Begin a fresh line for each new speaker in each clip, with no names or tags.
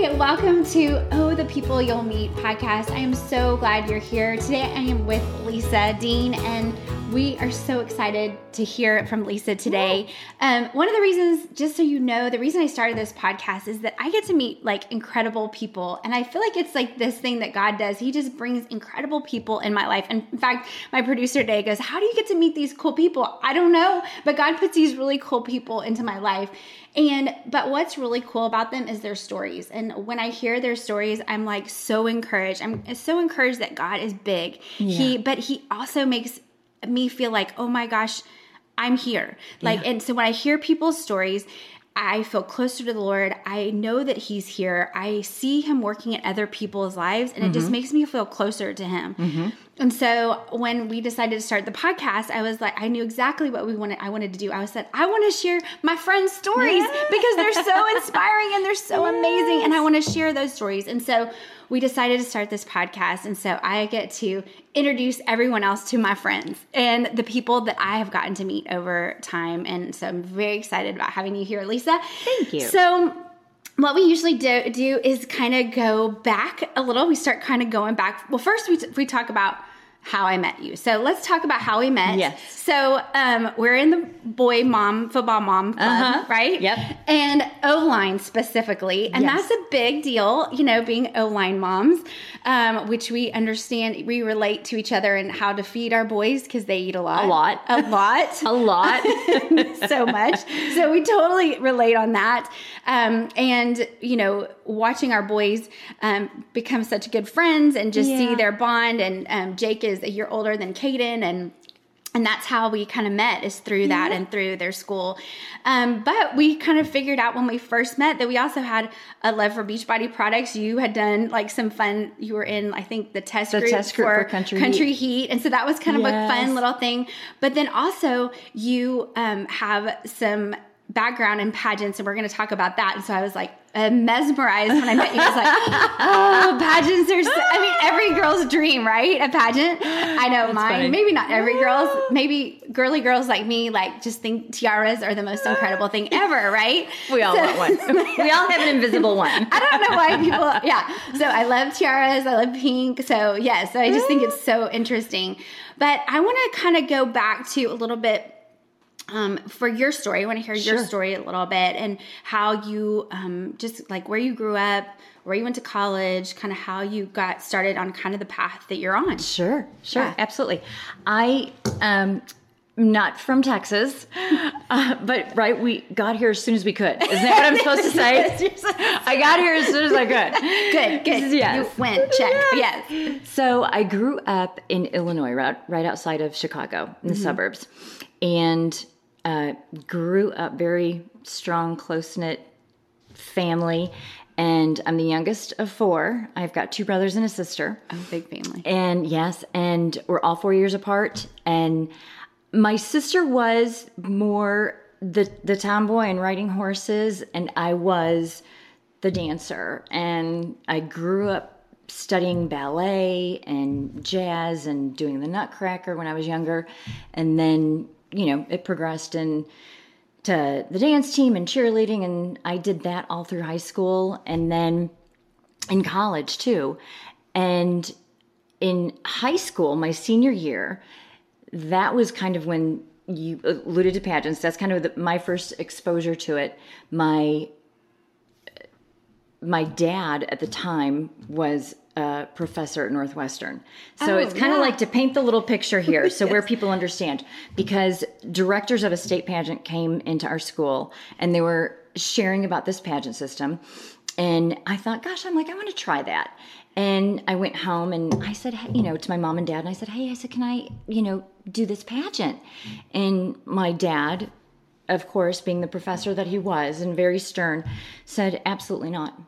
Welcome to Oh, the People You'll Meet podcast. I am so glad you're here. Today I am with Lisa Dean, and we are so excited to hear from Lisa today. Um, one of the reasons, just so you know, the reason I started this podcast is that I get to meet like incredible people. And I feel like it's like this thing that God does. He just brings incredible people in my life. And in fact, my producer today goes, How do you get to meet these cool people? I don't know, but God puts these really cool people into my life. And but what's really cool about them is their stories. And when I hear their stories, I'm like so encouraged. I'm so encouraged that God is big. Yeah. He but he also makes me feel like, oh my gosh, I'm here. Like, yeah. and so when I hear people's stories, I feel closer to the Lord. I know that He's here. I see Him working in other people's lives, and mm-hmm. it just mm-hmm. makes me feel closer to Him. Mm-hmm. And so when we decided to start the podcast, I was like, I knew exactly what we wanted. I wanted to do. I was said, I want to share my friends' stories yes. because they're so inspiring and they're so yes. amazing, and I want to share those stories. And so we decided to start this podcast. And so I get to introduce everyone else to my friends and the people that I have gotten to meet over time. And so I'm very excited about having you here, Lisa.
Thank you.
So, what we usually do, do is kind of go back a little. We start kind of going back. Well, first we, we talk about how I met you. So let's talk about how we met.
Yes.
So um, we're in the boy mom football mom club, uh-huh. right?
Yep.
And O line specifically, and yes. that's a big deal. You know, being O line moms, um, which we understand, we relate to each other and how to feed our boys because they eat a lot,
a lot,
a lot,
a lot,
so much. So we totally relate on that. Um, and you know, watching our boys um, become such good friends and just yeah. see their bond. And um, Jake is a year older than Caden, and and that's how we kind of met is through that yeah. and through their school um, but we kind of figured out when we first met that we also had a love for beachbody products you had done like some fun you were in i think the test
the
group,
test group for, for country,
country
heat.
heat. and so that was kind of yes. a fun little thing but then also you um, have some background in pageants and we're going to talk about that and so i was like uh, mesmerized when i met you. I was like oh pageants are so, i mean every girl's dream right? A pageant? I know That's mine. funny. maybe not every girl's maybe girly girls like me like just think tiaras are the most incredible thing ever right?
We all so, want one. We all have an invisible one.
I don't know why people yeah. So i love tiaras. I love pink. So yeah so i just think it's so interesting. But i want to kind of go back to a little bit um, for your story. I want to hear sure. your story a little bit and how you um, just like where you grew up, where you went to college, kind of how you got started on kind of the path that you're on.
Sure, sure, yeah. absolutely. I um, not from Texas, uh, but right, we got here as soon as we could. Isn't that what I'm supposed to say? I got here as soon as I could.
Good, good.
Yes.
You went, check. Yes.
yes. So I grew up in Illinois, right, right outside of Chicago, in the mm-hmm. suburbs. And uh, grew up very strong, close knit family. And I'm the youngest of four. I've got two brothers and a sister.
Oh, big family.
And yes, and we're all four years apart. And my sister was more the the tomboy and riding horses, and I was the dancer. And I grew up studying ballet and jazz and doing the Nutcracker when I was younger, and then you know, it progressed and to the dance team and cheerleading and I did that all through high school and then in college too. And in high school, my senior year, that was kind of when you alluded to pageants. That's kind of the, my first exposure to it. My my dad at the time was a professor at Northwestern. So oh, it's kind of yeah. like to paint the little picture here so yes. where people understand because directors of a state pageant came into our school and they were sharing about this pageant system and I thought gosh I'm like I want to try that. And I went home and I said, hey, you know, to my mom and dad, and I said, hey, I said, can I, you know, do this pageant? And my dad, of course, being the professor that he was and very stern, said, absolutely not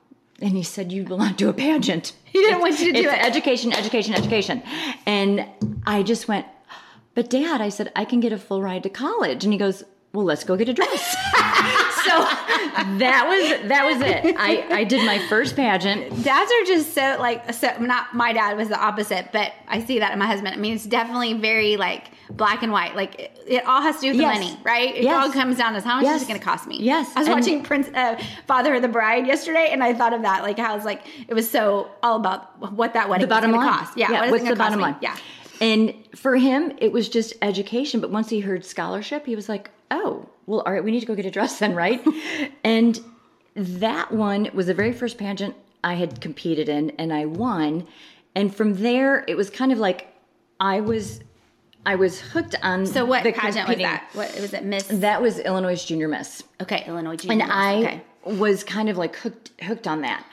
and he said, "You will not do a pageant.
He didn't want you to do
it. Education, education, education." And I just went, "But Dad," I said, "I can get a full ride to college." And he goes, "Well, let's go get a dress." so that was that was it. I I did my first pageant.
Dads are just so like so. Not my dad was the opposite, but I see that in my husband. I mean, it's definitely very like black and white. Like it, it all has to do with
Yes.
the money, right? It
Yes.
all comes down to how much
Yes.
is it going to cost me.
Yes.
I was
And-
watching Prince uh, Father of the Bride yesterday, and I thought of that. Like how it's like it was so all about what that wedding
the bottom line.
to cost. Yeah, what is
what's the bottom
me?
line?
Yeah.
And for him, it was just education. But once he heard scholarship, he was like, "Oh, well, all right, we need to go get a dress then, right?" and that one was the very first pageant I had competed in, and I won. And from there, it was kind of like I was, I was hooked on.
So what
the
pageant was that? What was it? Miss.
That was Illinois Junior Miss
okay, Illinois Junior. Miss.
And I
Okay.
was kind of like hooked hooked on that.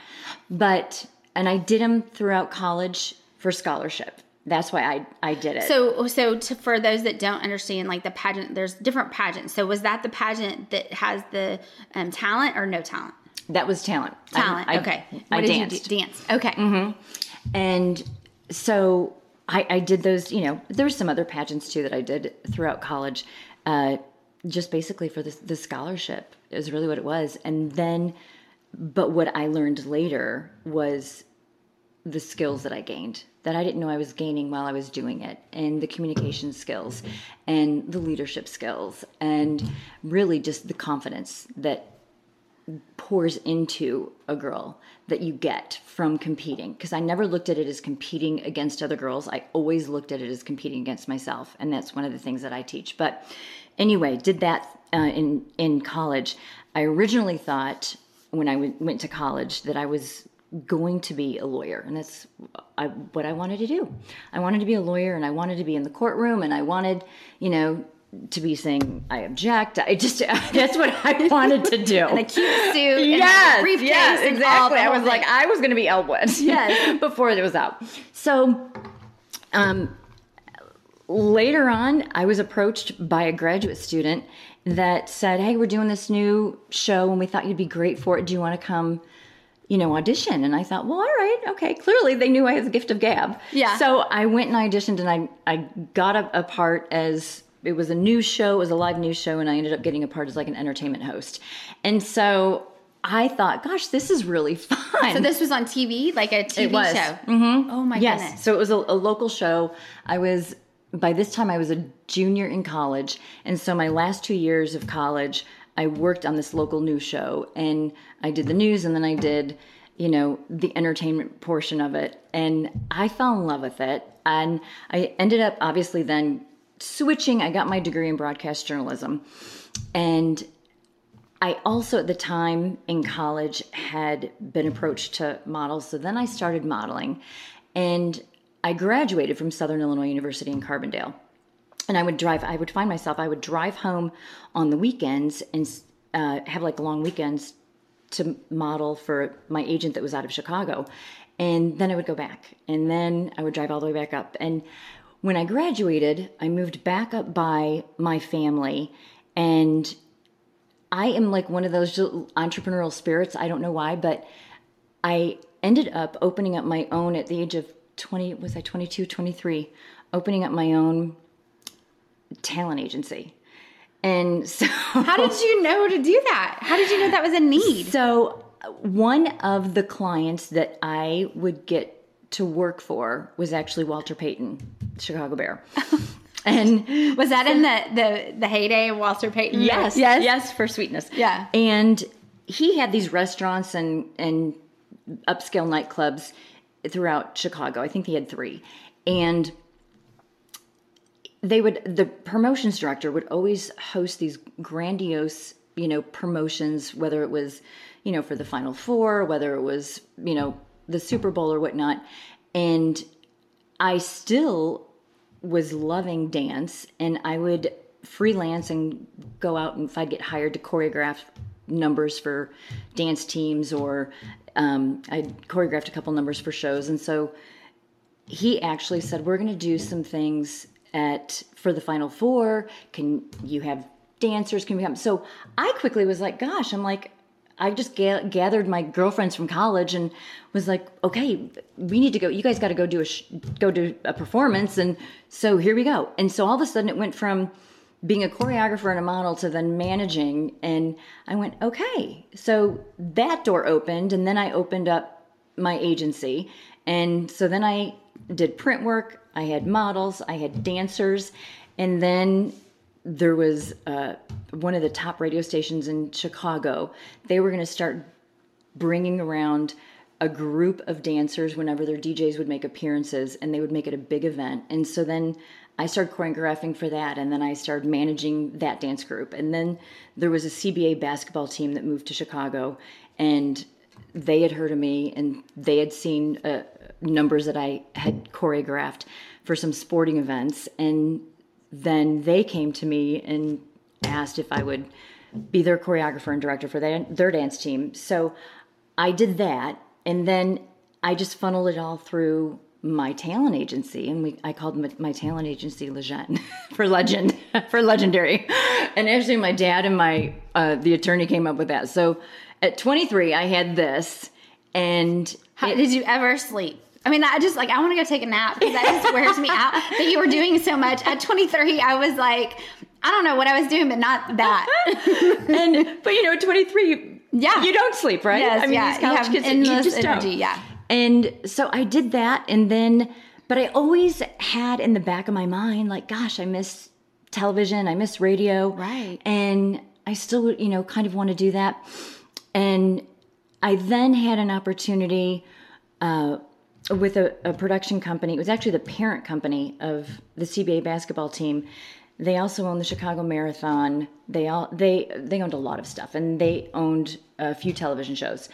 But and I did them throughout college for scholarship. That's why I I did it.
So, so to, for those that don't understand, like the pageant, there's different pageants. So, was that the pageant that has the um, talent or no talent?
that was talent.
Talent.
I,
okay.
I,
What did
danced.
you do? Dance. Okay.
And so I, I did those, you know, there were some other pageants too that I did throughout college, uh, just basically for the, the scholarship is really what it was. And then, but what I learned later was the skills that I gained that I didn't know I was gaining while I was doing it, and the communication skills and the leadership skills, and really just the confidence that pours into a girl that you get from competing because I never looked at it as competing against other girls. I always looked at it as competing against myself, and that's one of the things that I teach. But anyway, did that uh, in in college. I originally thought when I w- went to college that I was going to be a lawyer, and that's I, what I wanted to do. I wanted to be a lawyer, and I wanted to be in the courtroom, and I wanted, you know. To be saying I object, I just that's what I wanted to do.
And a cute suit. And
Yes, yes,
and all
exactly. I was like. I was going to be Elle Woods.
Yes.
before it was out. So, um, later on, I was approached by a graduate student that said, "Hey, we're doing this new show, and we thought you'd be great for it. Do you want to come?" You know, audition. And I thought, well, all right, okay. Clearly, they knew I had the gift of gab.
Yeah.
So I went and I auditioned, and I I got a, a part as it was a news show. It was a live news show, and I ended up getting a part as like an entertainment host. And so I thought, gosh, this is really fun.
so this was on TV, like a TV
It was.
show. Mm-hmm. Oh my
yes.
goodness.
So it was a, a local show. I was by this time I was a junior in college, and so my last two years of college, I worked on this local news show, and I did the news, and then I did, you know, the entertainment portion of it, and I fell in love with it, and I ended up obviously then switching. I got my degree in broadcast journalism, and I also at the time in college had been approached to model. So then I started modeling and I graduated from Southern Illinois University in Carbondale. And I would drive, I would find myself, I would drive home on the weekends and uh, have like long weekends to model for my agent that was out of Chicago. And then I would go back and then I would drive all the way back up. And when I graduated, I moved back up by my family and I am like one of those entrepreneurial spirits. I don't know why, but I ended up opening up my own at the age of 20, was I 22, 23, opening up my own talent agency. And so,
How did you know to do that? How did you know that was a need?
so one of the clients that I would get to work for was actually Walter Payton, Chicago Bear. and
Was that in the the the heyday of Walter Payton?
Yes,
yes,
yes, for sweetness.
Yeah.
And he had these restaurants and and upscale nightclubs throughout Chicago. I think he had three, and they would the promotions director would always host these grandiose you know promotions whether it was you know for the final four whether it was you know the super bowl or whatnot. And i still was loving dance and I would freelance and go out and if I'd get hired to choreograph numbers for dance teams or um, I choreographed a couple numbers for shows. And so he actually said we're going to do some things at for the final four can you have dancers can we come so I quickly was like gosh I'm like I just ga- gathered my girlfriends from college and was like, okay, we need to go. You guys got to go do a sh- go do a performance, and so here we go. And so all of a sudden, it went from being a choreographer and a model to then managing, and I went, okay. So that door opened, and then I opened up my agency, and so then I did print work. I had models, I had dancers, And then there was uh, one of the top radio stations in Chicago. They were going to start bringing around a group of dancers whenever their DJs would make appearances and they would make it a big event. And so then I started choreographing for that and then I started managing that dance group. And then there was a CBA basketball team that moved to Chicago and they had heard of me and they had seen uh, numbers that I had choreographed for some sporting events and then they came to me and asked if I would be their choreographer and director for their, their dance team. So I did that and then I just funneled it all through my talent agency, and we I called my, my talent agency Legend for legend for legendary. And actually, my dad and my uh, the attorney came up with that. So at 23, I had this, and
How, it, did you ever sleep? I mean, I just like I want to go take a nap because that just wears me out. That you were doing so much at 23, I was like, I don't know what I was doing, but not that.
and but you know, 23, yeah, you don't sleep, right?
Yes,
I mean,
yeah,
these college
you
kids,
endless
you just
energy,
don't.
yeah.
And so I did that, and then, but I always had in the back of my mind, like, gosh, I miss television, I miss radio,
right?
And I still, you know, kind of want to do that. And I then had an opportunity uh, with a, a production company. It was actually the parent company of the CBA basketball team. They also owned the Chicago Marathon. They all they they owned a lot of stuff, and they owned a few television shows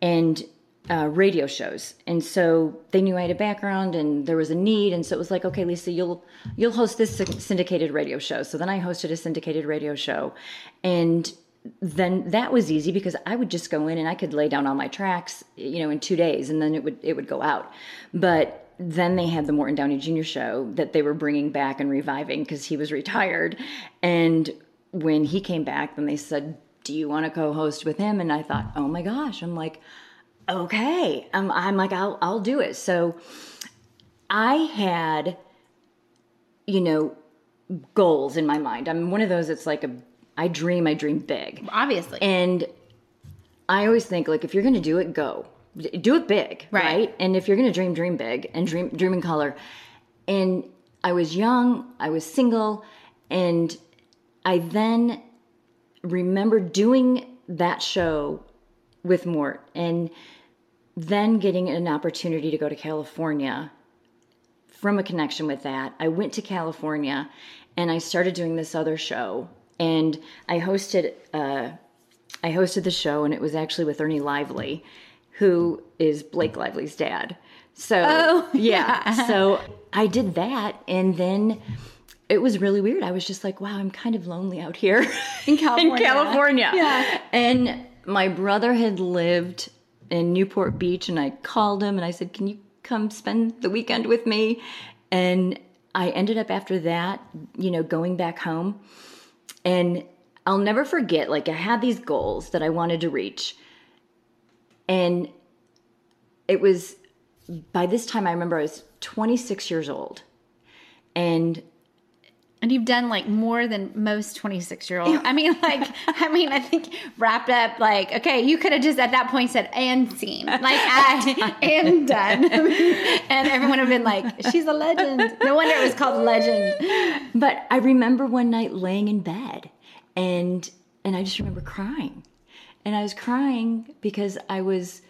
and uh, radio shows. And so they knew I had a background, and there was a need. And so it was like, okay, Lisa, you'll you'll host this syndicated radio show. So then I hosted a syndicated radio show, and then that was easy because I would just go in and I could lay down all my tracks, you know, in two days, and then it would it would go out. But then they had the Morton Downey Jr. show that they were bringing back and reviving because he was retired. And when he came back, then they said, "Do you want to co-host with him?" And I thought, "Oh my gosh!" I'm like, "Okay." I'm, I'm like, "I'll I'll do it." So I had, you know, goals in my mind. I'm one of those that's like a I dream, I dream big.
Obviously.
And I always think like if you're going to do it, go. Do it big, right? right? And if you're going to dream, dream big and dream dream in color. And I was young, I was single, and I then remember doing that show with Mort and then getting an opportunity to go to California from a connection with that. I went to California and I started doing this other show and I hosted uh, I hosted the show, and it was actually with Ernie Lively, who is Blake Lively's dad. So
oh,
yeah. yeah, so I did that, and then it was really weird. I was just like, wow, I'm kind of lonely out here
in California.
in California.
Yeah,
and my brother had lived in Newport Beach, and I called him and I said, "Can you come spend the weekend with me?" And I ended up after that, you know, going back home and I'll never forget, like, I had these goals that I wanted to reach. And it was by this time, I remember I was 26 years old. And
and you've done like more than most 26 year olds. I mean, like, I mean, I think wrapped up, like, okay, you could have just at that point said, and scene, like, I am done. and everyone would have been like, she's a legend. No wonder it was called Legend.
But I remember one night laying in bed and, and I just remember crying. And I was crying because I was,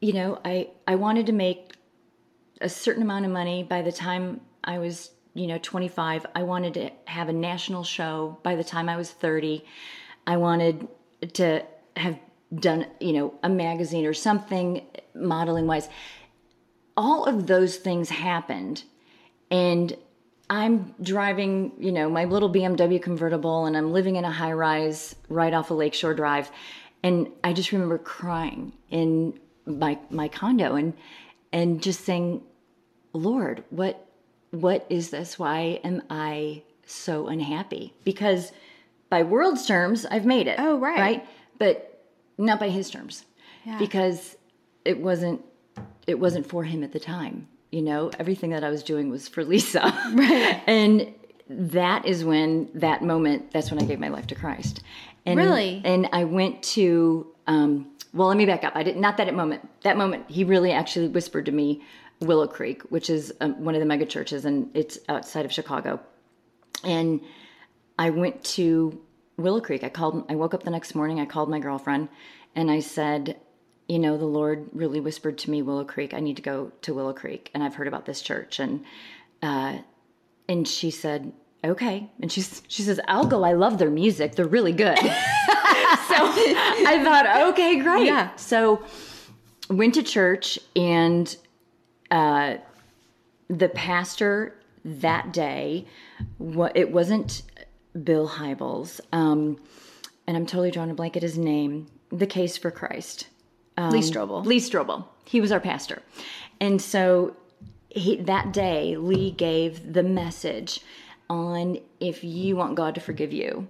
you know, I, I wanted to make a certain amount of money by the time I was you know 25 i wanted to have a national show. By the time i was 30 i wanted to have done you know a magazine or something modeling wise all of those things happened and i'm driving you know my little bmw convertible and i'm living in a high rise right off of lakeshore drive and i just remember crying in my my condo and and just saying lord what what is this? Why am I so unhappy? Because by world's terms, I've made it.
Oh, right.
Right? But not by his terms.
Yeah.
Because it wasn't it wasn't for him at the time. You know, everything that I was doing was for Lisa.
Right.
and that is when that moment that's when I gave my life to Christ. And
really?
and I went to um well, let me back up. I did not that at moment. That moment, he really actually whispered to me, Willow Creek, which is um, one of the mega churches, and it's outside of Chicago. And I went to Willow Creek. I called, I woke up the next morning, I called my girlfriend and I said, you know, the Lord really whispered to me, Willow Creek, I need to go to Willow Creek. And I've heard about this church. And, uh, and she said, okay. And she's, she says, I'll go. I love their music. They're really good. so I thought, okay, great.
Yeah.
So went to church and, uh, the pastor that day, what it wasn't Bill Hybels, um, and I'm totally drawing a blank at his name. The Case for Christ.
Lee Strobel.
Lee Strobel. He was our pastor. And so he, that day, Lee gave the message on if you want God to forgive you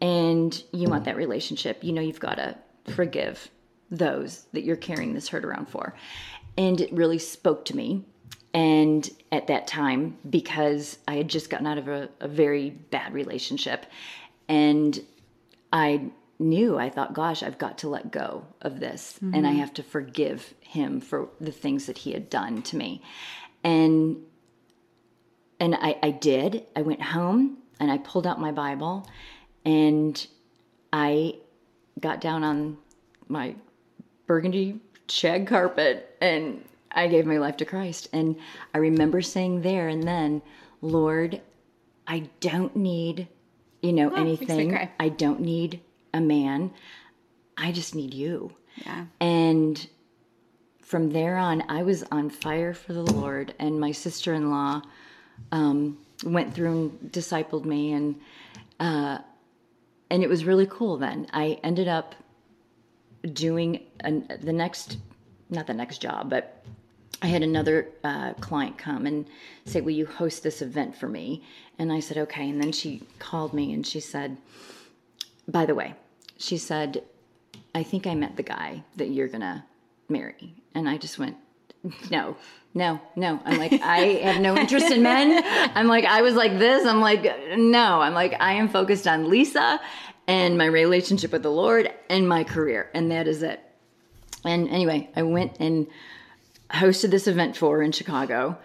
and you want that relationship, you know, you've got to forgive those that you're carrying this hurt around for. And it really spoke to me. And at that time, because I had just gotten out of a, a very bad relationship, and I knew, I thought, gosh, I've got to let go of this and I mm-hmm. have to forgive him for the things that he had done to me. And and I, I did. I went home and I pulled out my Bible and I got down on my burgundy shag carpet and I gave my life to Christ. And I remember saying there and then, Lord, I don't need, you know,
me
anything. I don't need a man. I just need you.
Yeah.
And from there on, I was on fire for the Lord. And my sister in law um, went through and discipled me, and uh, and it was really cool. Then I ended up doing an, the next, not the next job, but I had another uh, client come and say, "Will you host this event for me?" And I said, "Okay." And then she called me and she said, "By the way," she said, "I think I met the guy that you're gonna marry." And I just went, "No, no, no." I'm like, I have no interest in men. I'm like, I was like this. I'm like, no. I'm like, I am focused on Lisa and my relationship with the Lord and my career, and that is it. And anyway, I went and hosted this event for her in Chicago,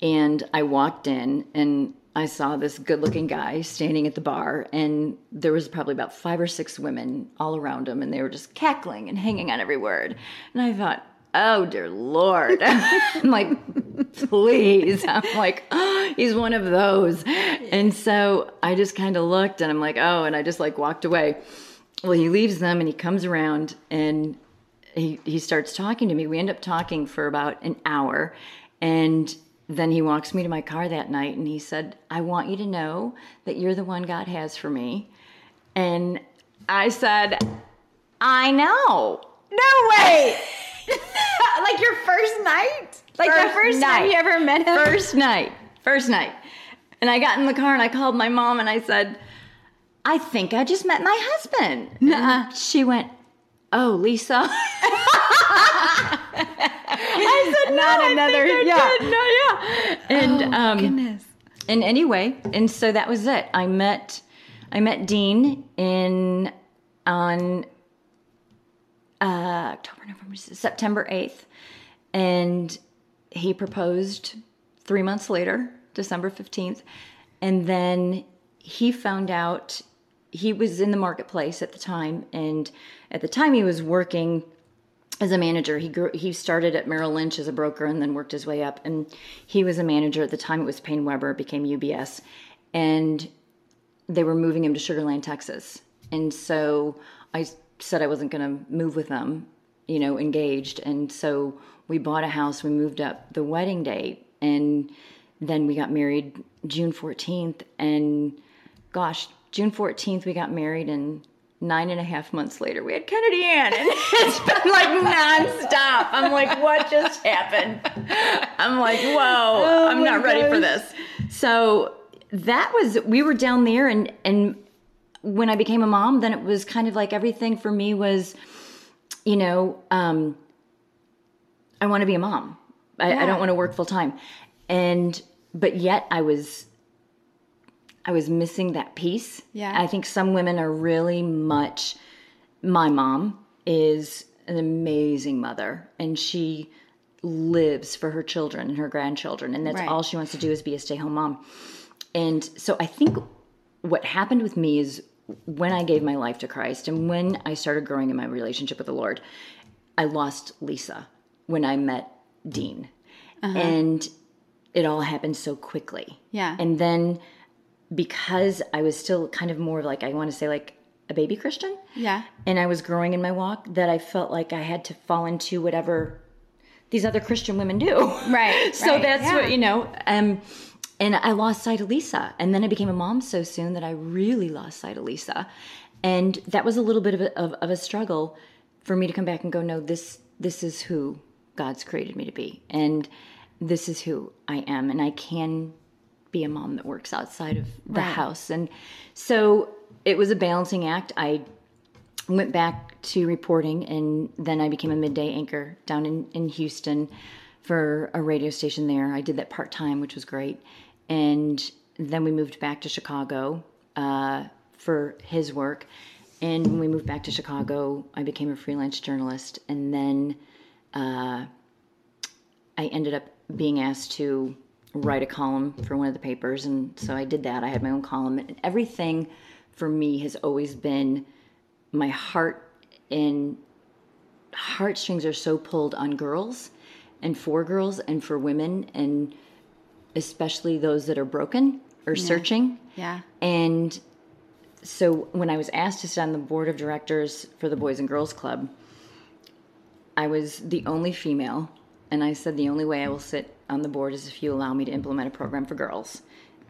and I walked in and I saw this good-looking guy standing at the bar, and there was probably about five or six women all around him, and they were just cackling and hanging on every word. And I thought, oh dear Lord, I'm like, please, I'm like, oh, he's one of those. And so I just kind of looked, and I'm like, oh, and I just like walked away. Well, he leaves them, and he comes around, and he, he starts talking to me. We end up talking for about an hour. And then he walks me to my car that night and he said, I want you to know that you're the one God has for me. And I said, I know.
No way. like your first night? Like the
First
first time
night.
you ever met him?
First night. First night. And I got in the car and I called my mom and I said, I think I just met my husband. And she went, Oh, Lisa. I said,
Not
"No, I
another-
think I
yeah.
did." No, yeah. And
Oh,
um,
goodness.
and anyway, and so that was it. I met I met Dean in on uh, October, November, September eighth, and he proposed three months later, December fifteenth, and then he found out he was in the marketplace at the time, and at the time he was working as a manager. He grew, he started at Merrill Lynch as a broker and then worked his way up. And he was a manager at the time. It was PaineWebber, became UBS, and they were moving him to Sugar Land, Texas. And so I said I wasn't going to move with them, you know, engaged. And so we bought a house. We moved up the wedding date, and then we got married June fourteenth. And gosh, June fourteenth we got married, and nine and a half months later we had Kennedy Ann, and it's been like nonstop. I'm like, what just happened? I'm like, whoa, I'm
my
not ready for this. So that was we were down there, and and when I became a mom, then it was kind of like everything for me was, you know, um, I want to be a mom. I, I don't want to work full time, and but yet I was I was missing that piece.
Yeah.
I think some women are really much. My mom is an amazing mother, and she lives for her children and her grandchildren, and that's
Right.
all she wants to do is be a stay home mom. And so I think what happened with me is when I gave my life to Christ and when I started growing in my relationship with the Lord, I lost Lisa when I met Dean. And it all happened so quickly.
Yeah.
And then because I was still kind of more like, I want to say like a baby Christian.
Yeah.
And I was growing in my walk that I felt like I had to fall into whatever these other Christian women do.
Right,
so
right,
that's
yeah.
what, you know, um, and I lost sight of Lisa. And then I became a mom so soon that I really lost sight of Lisa. And that was a little bit of a, of, of a struggle for me to come back and go, no, this, this is who God's created me to be. And this is who I am. And I can be a mom that works outside of the
Right.
house. And so it was a balancing act. I went back to reporting and then I became a midday anchor down in, in Houston for a radio station there. I did that part time, which was great. And then we moved back to Chicago uh, for his work. And when we moved back to Chicago, I became a freelance journalist. And then uh, I ended up being asked to write a column for one of the papers. And so I did that. I had my own column. And everything for me has always been my heart and heartstrings are so pulled on girls and for girls and for women and especially those that are broken or searching.
Yeah.
And so when I was asked to sit on the board of directors for the Boys and Girls Club, I was the only female. And I said, the only way I will sit on the board is if you allow me to implement a program for girls.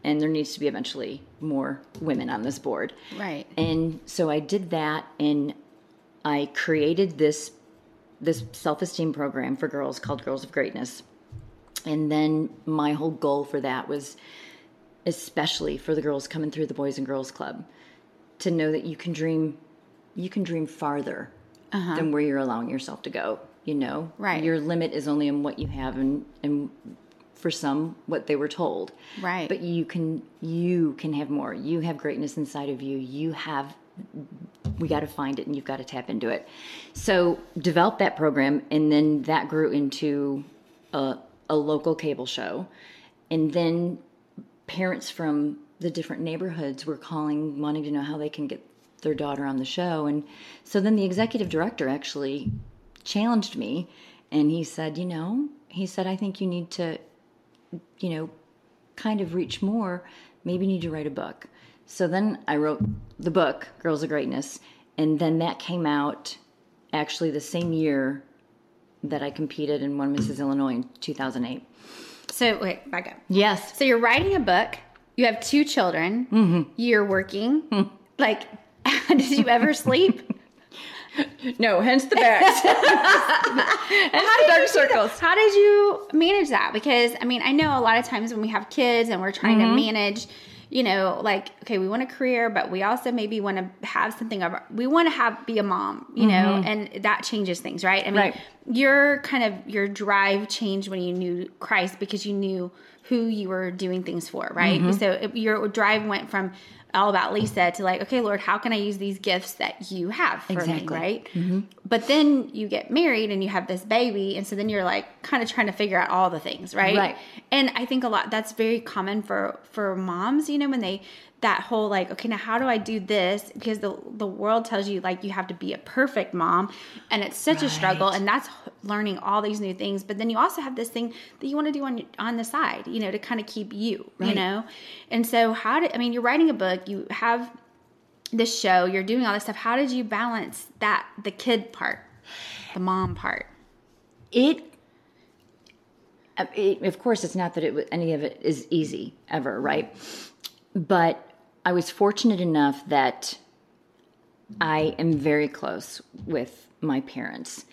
And there needs to be eventually more women on this board.
Right.
And so I did that and I created this this self-esteem program for girls called Girls of Greatness. And then my whole goal for that was especially for the girls coming through the Boys and Girls Club to know that you can dream you can dream farther Uh-huh. than where you're allowing yourself to go, you know?
Right.
Your limit is only in what you have and and for some what they were told.
Right.
But you can you can have more. You have greatness inside of you. You have we got to find it and you've got to tap into it. So develop that program, and then that grew into a, a local cable show, and then parents from the different neighborhoods were calling, wanting to know how they can get their daughter on the show, and so then the executive director actually challenged me, and he said, you know, he said, I think you need to, you know, kind of reach more. Maybe you need to write a book. So then I wrote the book, Girls of Greatness, and then that came out actually the same year that I competed and won Mrs. Illinois in 2008.
So wait, back up.
Yes.
So you're writing a book. You have two children.
Mm-hmm.
You're working.
Hmm.
Like, did you ever sleep?
No, hence the bags. hence the dark circles.
How did you manage that? Because I mean, I know a lot of times when we have kids and we're trying
Mm-hmm.
to manage, you know, like okay, we want a career, but we also maybe want to have something of we want to have be a mom, you know, and that changes things, right? I mean,
Mm-hmm. Right.
your kind of your drive changed when you knew Christ because you knew who you were doing things for, right?
Mm-hmm.
So your drive went from all about Lisa to like, okay, Lord, how can I use these gifts that you have for
Exactly.
me, right? But then you get married and you have this baby, and so then you're like kind of trying to figure out all the things, right?
Right.
And I think a lot that's very common for for moms, you know, when they that whole like, okay, now how do I do this? Because the the world tells you like you have to be a perfect mom, and it's such a struggle, and that's learning all these new things. But then you also have this thing that you want to do on on the side, you know, to kind of keep you, you know. And so how did I mean? You're writing a book, you have this show, you're doing all this stuff. How did you balance that the kid part, the mom part?
it, uh, it of course it's not that it was, any of it is easy ever right but i was fortunate enough that i am very close with my parents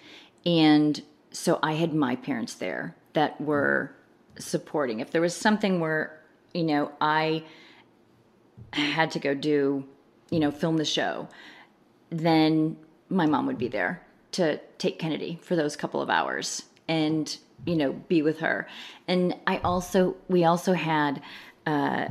and so i had my parents there that were supporting if there was something where you know i had to go do you know film the show then my mom would be there to take Kennedy for those couple of hours and you know be with her. And I also we also had uh,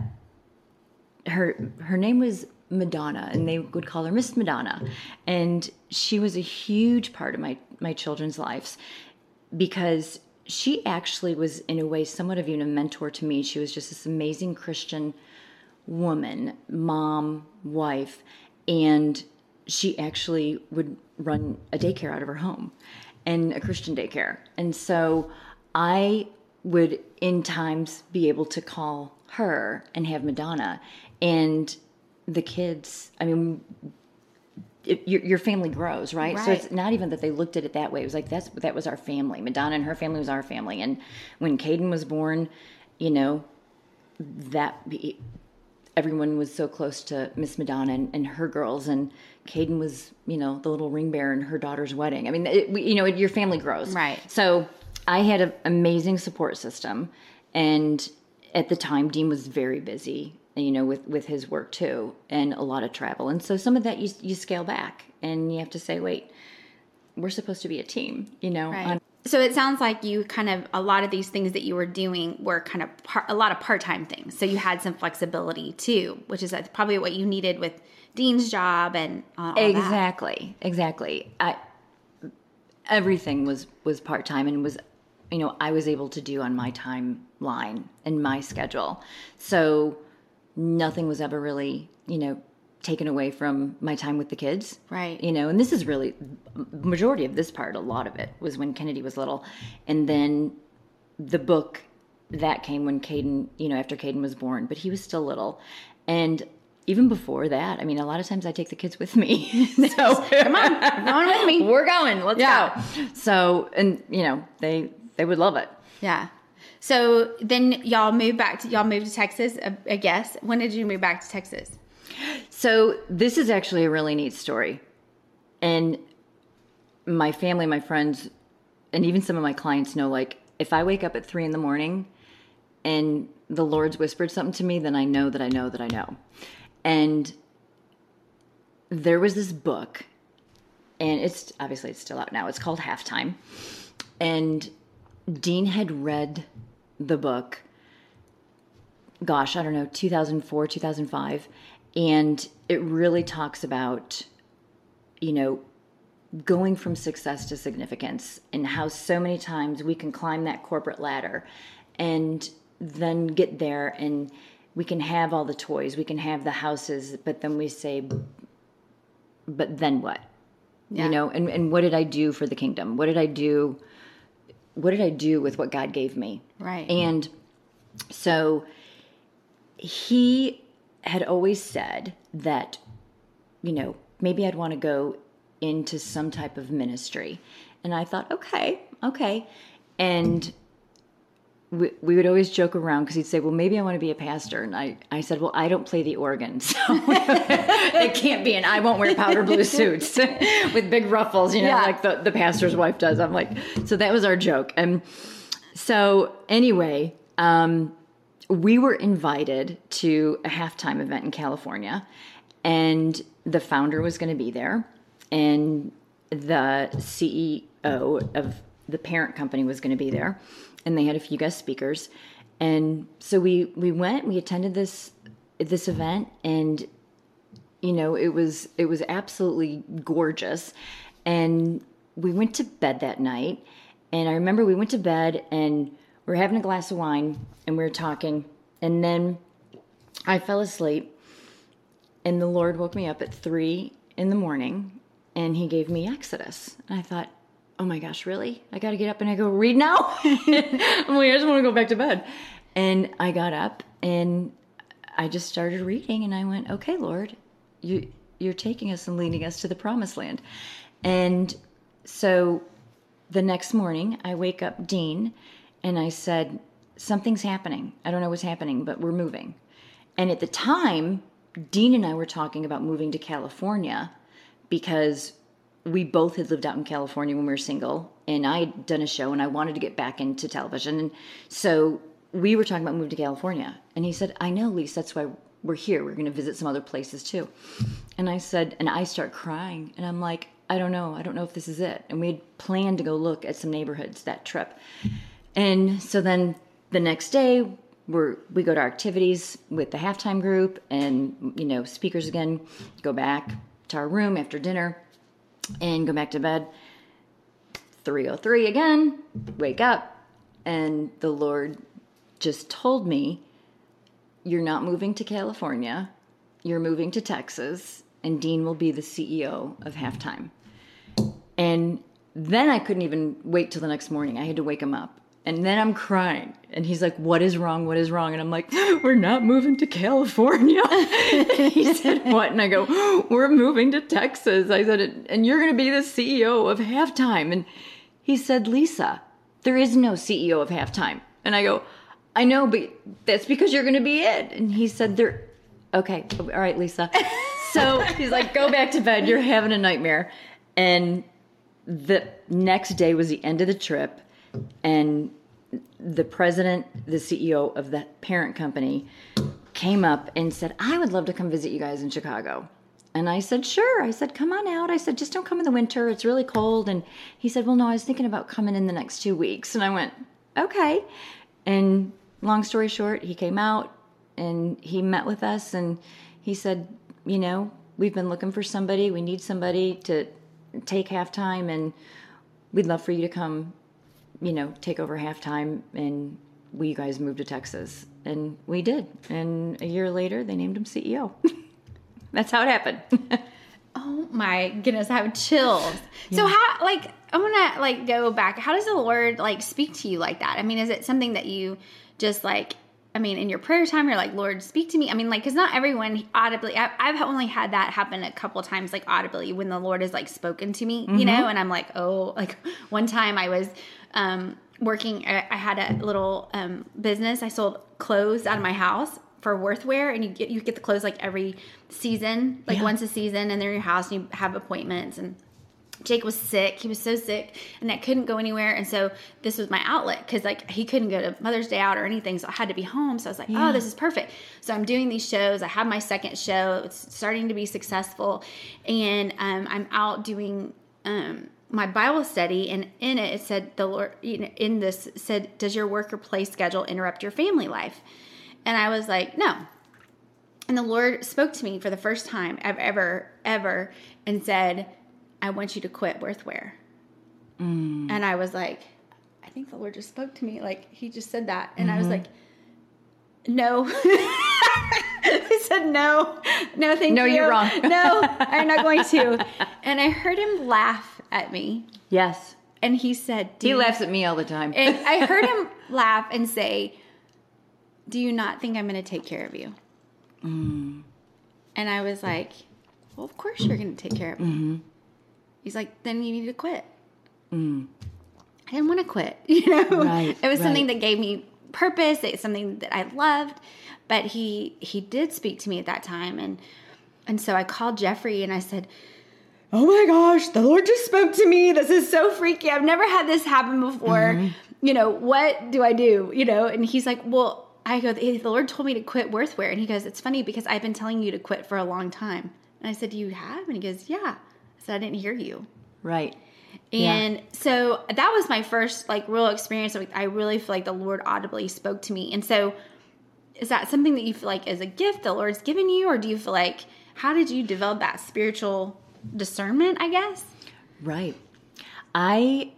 her her name was Madonna, and they would call her Miss Madonna, and she was a huge part of my my children's lives because she actually was in a way somewhat of even a mentor to me. She was just this amazing Christian woman, mom, wife, and she actually would run a daycare out of her home and a Christian daycare. And so I would in times be able to call her and have Madonna and the kids. I mean, it, your, your family grows, right? So it's not even that they looked at it that way. It was like that's that was our family. Madonna and her family was our family. And when Caden was born, you know, that everyone was so close to Miss Madonna and, and her girls, and Caden was, you know, the little ring bearer in her daughter's wedding. I mean, it, you know, your family grows,
Right.
So I had an amazing support system, and at the time, Dean was very busy, you know, with with his work too, and a lot of travel, and so some of that you you scale back, and you have to say, wait, we're supposed to be a team, you know.
Right.
on-
So it sounds like you kind of a lot of these things that you were doing were kind of par, a lot of part-time things. So you had some flexibility too, which is probably what you needed with Dean's job and uh, all that.
exactly exactly i everything was was part-time and was you know i was able to do on my timeline and my schedule so nothing was ever really you know taken away from my time with the kids
Right.
you know and this is really majority of this part a lot of it was when kennedy was little and then the book that came when Caden, you know, after Caden was born, but he was still little. And even before that, I mean, a lot of times I take the kids with me. so come on,
come on with me.
We're going. Let's
Yeah.
go. So, and you know, they they would love it.
Yeah. So then y'all moved back to y'all moved to Texas, I, guess. When did you move back to Texas?
So this is actually a really neat story, and my family, my friends, and even some of my clients know. Like, if I wake up at three in the morning, and the Lord's whispered something to me, then I know that I know that I know. And there was this book, and it's obviously it's still out now. It's called Halftime, and Dean had read the book gosh, I don't know, 2004, 2005. And it really talks about, you know, going from success to significance and how so many times we can climb that corporate ladder and then get there and we can have all the toys, we can have the houses, but then we say, but then what?
Yeah.
You know, and, and what did I do for the kingdom? What did I do? What did I do with what God gave me?
Right.
And so he had always said that, you know, maybe I'd want to go into some type of ministry. And I thought, okay, okay. And we, we would always joke around because he'd say, well, maybe I want to be a pastor. And I, I said, well, I don't play the organ. So it can't be. And I won't wear powder blue suits with big ruffles, you know,
Yeah.
like the, the pastor's wife does. I'm like, so that was our joke. And so anyway, um, we were invited to a halftime event in California, and the founder was going to be there, and the CEO of the parent company was going to be there, and they had a few guest speakers, and so we we went, we attended this this event, and you know it was it was absolutely gorgeous, and we went to bed that night, and I remember we went to bed and we are having a glass of wine and we were talking, and then I fell asleep, and the Lord woke me up at three in the morning, and He gave me Exodus, and I thought, oh my gosh, really? I got to get up and I go read now. I'm like, I just want to go back to bed, and I got up and I just started reading, and I went, okay, Lord, you you're taking us and leading us to the promised land, and so the next morning I wake up Dean and I said, Something's happening. I don't know what's happening, but we're moving. And at the time, Dean and I were talking about moving to California because we both had lived out in California when we were single, and I had done a show and I wanted to get back into television. And so we were talking about moving to California. And he said, I know, Lisa, that's why we're here. We're going to visit some other places too. And I said, and I start crying, and I'm like, I don't know. I don't know if this is it. And we had planned to go look at some neighborhoods that trip. And so then the next day, we're, we go to our activities with the halftime group and, you know, speakers again, go back to our room after dinner and go back to bed. 303 again, wake up. And the Lord just told me you're not moving to California, you're moving to Texas, and Dean will be the CEO of halftime. And then I couldn't even wait till the next morning. I had to wake him up. And then I'm crying. And he's like, What is wrong? What is wrong? And I'm like, We're not moving to California. and he said, What? And I go, We're moving to Texas. I said, And you're going to be the CEO of halftime. And he said, Lisa, there is no CEO of halftime. And I go, I know, but that's because you're going to be it. And he said, There, okay, all right, Lisa. So he's like, Go back to bed. You're having a nightmare. And the next day was the end of the trip and the president the ceo of the parent company came up and said i would love to come visit you guys in chicago. And i said sure. I said come on out. I said just don't come in the winter. It's really cold. And he said well no i was thinking about coming in the next two weeks. And i went okay. And long story short he came out and he met with us and he said you know we've been looking for somebody. We need somebody to take halftime and we'd love for you to come, you know, take over halftime and we guys moved to Texas. And we did. And a year later they named him CEO. That's how it happened.
oh my goodness, I have chills. Yeah. So how like I'm gonna like go back. How does the Lord like speak to you like that? I mean, is it something that you just like I mean, in your prayer time, you're like, Lord, speak to me. I mean, like, because not everyone audibly, I, have only had that happen a couple times, like audibly, when the Lord has like spoken to me, mm-hmm. you know, and I'm like, oh, like one time I was um, working, I, I, had a little um, business. I sold clothes out of my house for Worthwear, and you get you get the clothes like every season, like yeah. once a season, and they're in your house, and you have appointments and Jake was sick. He was so sick and I couldn't go anywhere. And so this was my outlet because like he couldn't go to Mother's Day out or anything. So I had to be home. So I was like, oh, yeah. oh, this is perfect. So I'm doing these shows. I have my second show. It's starting to be successful. And um, I'm out doing um, my Bible study. And in it, it said, the Lord, you know, in this said, does your work or play schedule interrupt your family life? And I was like, no. And the Lord spoke to me for the first time I've ever, ever, and said, I want you to quit Worthwear. Mm. And I was like, I think the Lord just spoke to me. Like, he just said that. And mm-hmm. I was mm-hmm. like, no. he said, no, no, thank
no,
you.
No, you're wrong.
no, I'm not going to. And I heard him laugh at me.
Yes.
And he said,
He laughs at me all the time.
and I heard him laugh and say, Do you not think I'm going to take care of you? Mm. And I was like, Well, of course you're going to take care of me. Mm-hmm. He's like, then you need to quit. Mm. I didn't want to quit. You know, right, it was right. something that gave me purpose. It's something that I loved. But he he did speak to me at that time, and and so I called Jeffrey and I said, "Oh my gosh, the Lord just spoke to me. This is so freaky. I've never had this happen before. Mm-hmm. You know, what do I do? You know?" And he's like, "Well." I go, the Lord told me to quit Worthwear. And he goes, It's funny because I've been telling you to quit for a long time. And I said, You have? And he goes, Yeah I said, I didn't hear you.
Right.
And yeah. so that was my first like real experience. I really feel like the Lord audibly spoke to me. And so is that something that you feel like is a gift the Lord's given you, or do you feel like how did you develop that spiritual discernment, I guess?
Right. I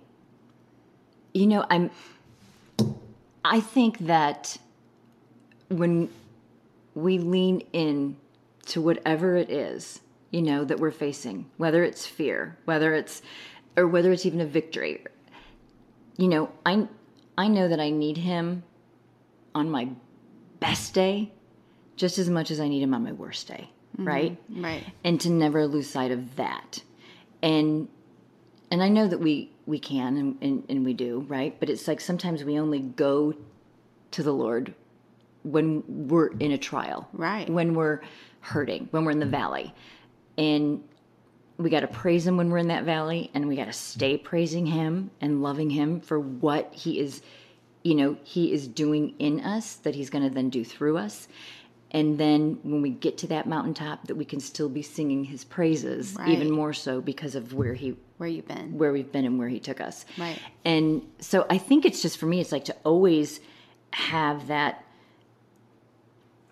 you know, I'm I think that when we lean in to whatever it is you know, that we're facing, whether it's fear, whether it's, or whether it's even a victory. You know, I, I know that I need him on my best day just as much as I need him on my worst day, mm-hmm. right?
Right.
And to never lose sight of that. And, and I know that we, we can and, and, and we do, right? But it's like sometimes we only go to the Lord when we're in a trial,
right?
When we're hurting, when we're in the valley and we got to praise him when we're in that valley and we got to stay praising him and loving him for what he is you know he is doing in us that he's going to then do through us and then when we get to that mountaintop that we can still be singing his praises right. even more so because of where he
where you've been
where we've been and where he took us
right
and so i think it's just for me it's like to always have that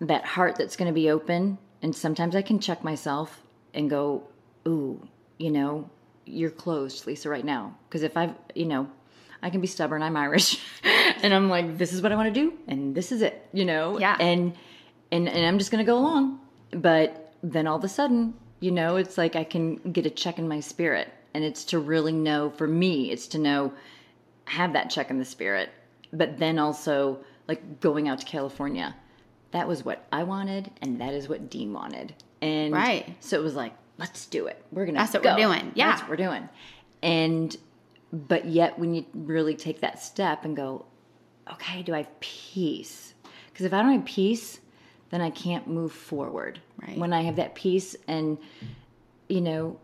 that heart that's going to be open and sometimes i can check myself and go, ooh, you know, you're closed, Lisa, right now. Because if I've, you know, I can be stubborn. I'm Irish, and I'm like, this is what I want to do, and this is it, you know.
Yeah.
And and and I'm just gonna go along. But then all of a sudden, you know, it's like I can get a check in my spirit, and it's to really know. For me, it's to know have that check in the spirit, but then also like going out to California. That was what I wanted, and that is what Dean wanted, and
Right.
So it was like, let's do it. We're gonna.
That's what
go.
we're doing. Yeah.
that's what we're doing, and but yet when you really take that step and go, okay, do I have peace? Because if I don't have peace, then I can't move forward.
Right.
When I have that peace, and you know,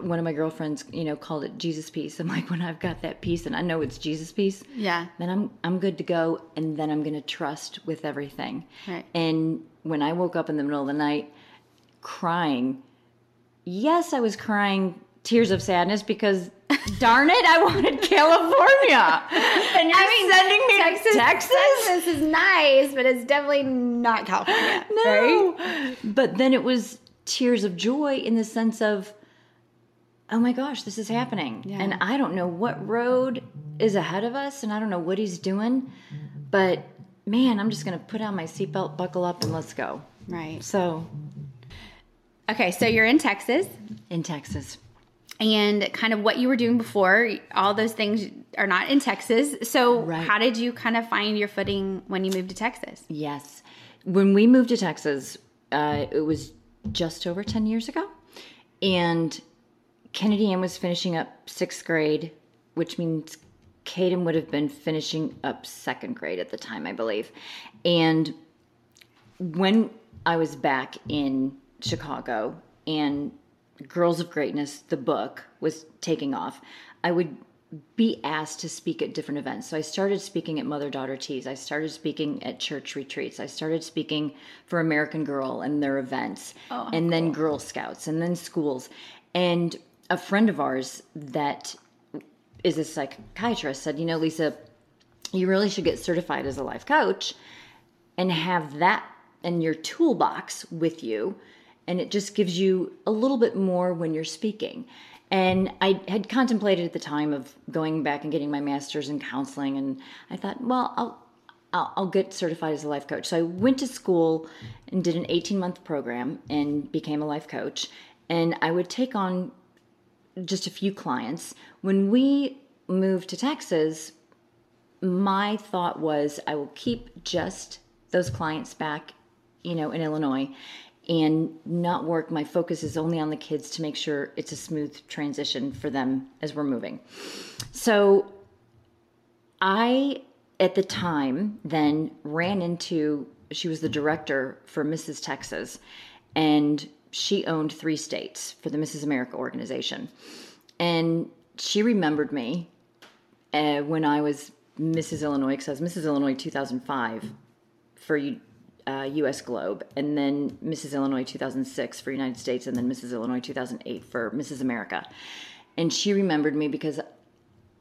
one of my girlfriends, you know, called it Jesus peace. I'm like, when I've got that peace, and I know it's Jesus peace,
Yeah.
then I'm I'm good to go, and then I'm to trust with everything.
Right.
And when I woke up in the middle of the night, crying, yes, I was crying tears of sadness because, darn it, I wanted California, and you're sending me
Texas,
to Texas.
Texas is nice, but it's definitely not California.
No.
Right?
But then it was tears of joy in the sense of, oh my gosh, this is happening.
Yeah.
And I don't know what road is ahead of us, and I don't know what he's doing, but man, I'm just going to put on my seatbelt, buckle up, and let's go.
Right.
So,
Okay, so you're in Texas.
in Texas.
And kind of what you were doing before all those things are not in texas so
Right.
how did you kind of find your footing when you moved to texas
Yes. When we moved to Texas, uh, it was just over 10 years ago. And Kennedy Ann was finishing up sixth grade, which means Kaden would have been finishing up second grade at the time, I believe. And when I was back in Chicago and Girls of Greatness, the book, was taking off, I would be asked to speak at different events. So I started speaking at mother daughter teas. I started speaking at church retreats. I started speaking for American Girl and their events,
Oh,
and then Girl Scouts, and then schools. And a friend of ours that is a psychiatrist said, You know, Lisa, you really should get certified as a life coach and have that in your toolbox with you and it just gives you a little bit more when you're speaking and i had contemplated at the time of going back and getting my master's in counseling and i thought well i'll I'll, I'll get certified as a life coach. So I went to school and did an 18 month program and became a life coach. And I would take on just a few clients. When we moved to Texas, my thought was I will keep just those clients back, you know, in Illinois and not work. My focus is only on the kids to make sure it's a smooth transition for them as we're moving. So I, at the time, then ran into, she was the director for Mrs. Texas, and she owned three states for the Mrs. America organization. And she remembered me uh, when I was Mrs. Illinois, because I was Mrs. Illinois 2005 for uh, U.S. Globe, and then Mrs. Illinois 2006 for United States, and then Mrs. Illinois 2008 for Mrs. America. And she remembered me because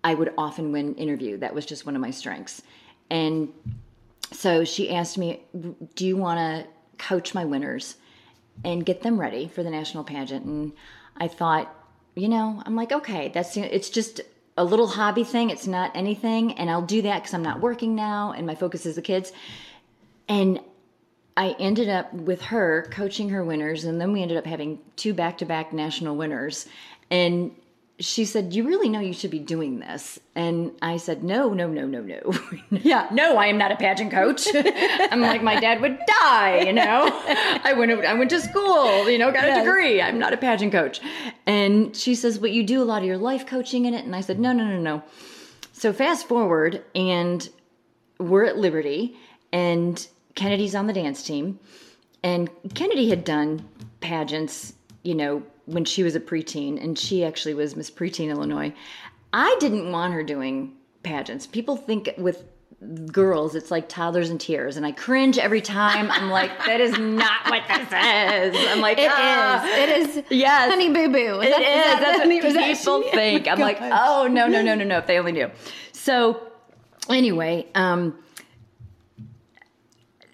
I would often win interview. That was just one of my strengths. And so she asked me, "Do you want to coach my winners and get them ready for the national pageant?" And I thought, you know, I'm like, okay, that's it's just a little hobby thing. It's not anything, and I'll do that because I'm not working now, and my focus is the kids. And I ended up with her coaching her winners, and then we ended up having two back-to-back national winners. And she said, "You really know you should be doing this." And I said, "No, no, no, no, no. yeah, no, I am not a pageant coach. I'm like my dad would die, you know. I went I went to school, you know, got a degree. I'm not a pageant coach." And she says, "But you do a lot of your life coaching in it." And I said, "No, no, no, no." So fast forward, and we're at Liberty, and Kennedy's on the dance team, and Kennedy had done pageants, you know, when she was a preteen, and she actually was Miss Preteen Illinois. I didn't want her doing pageants. People think with girls it's like toddlers and tiaras and i cringe every time i'm like that is not what this is i'm like
It is.
"Ah."
It is.
Yes.
Honey Boo Boo.
It is. That's what
is that
people
she?
think. I'm like, oh no, no, no, no, no. If they only knew. So, anyway, um,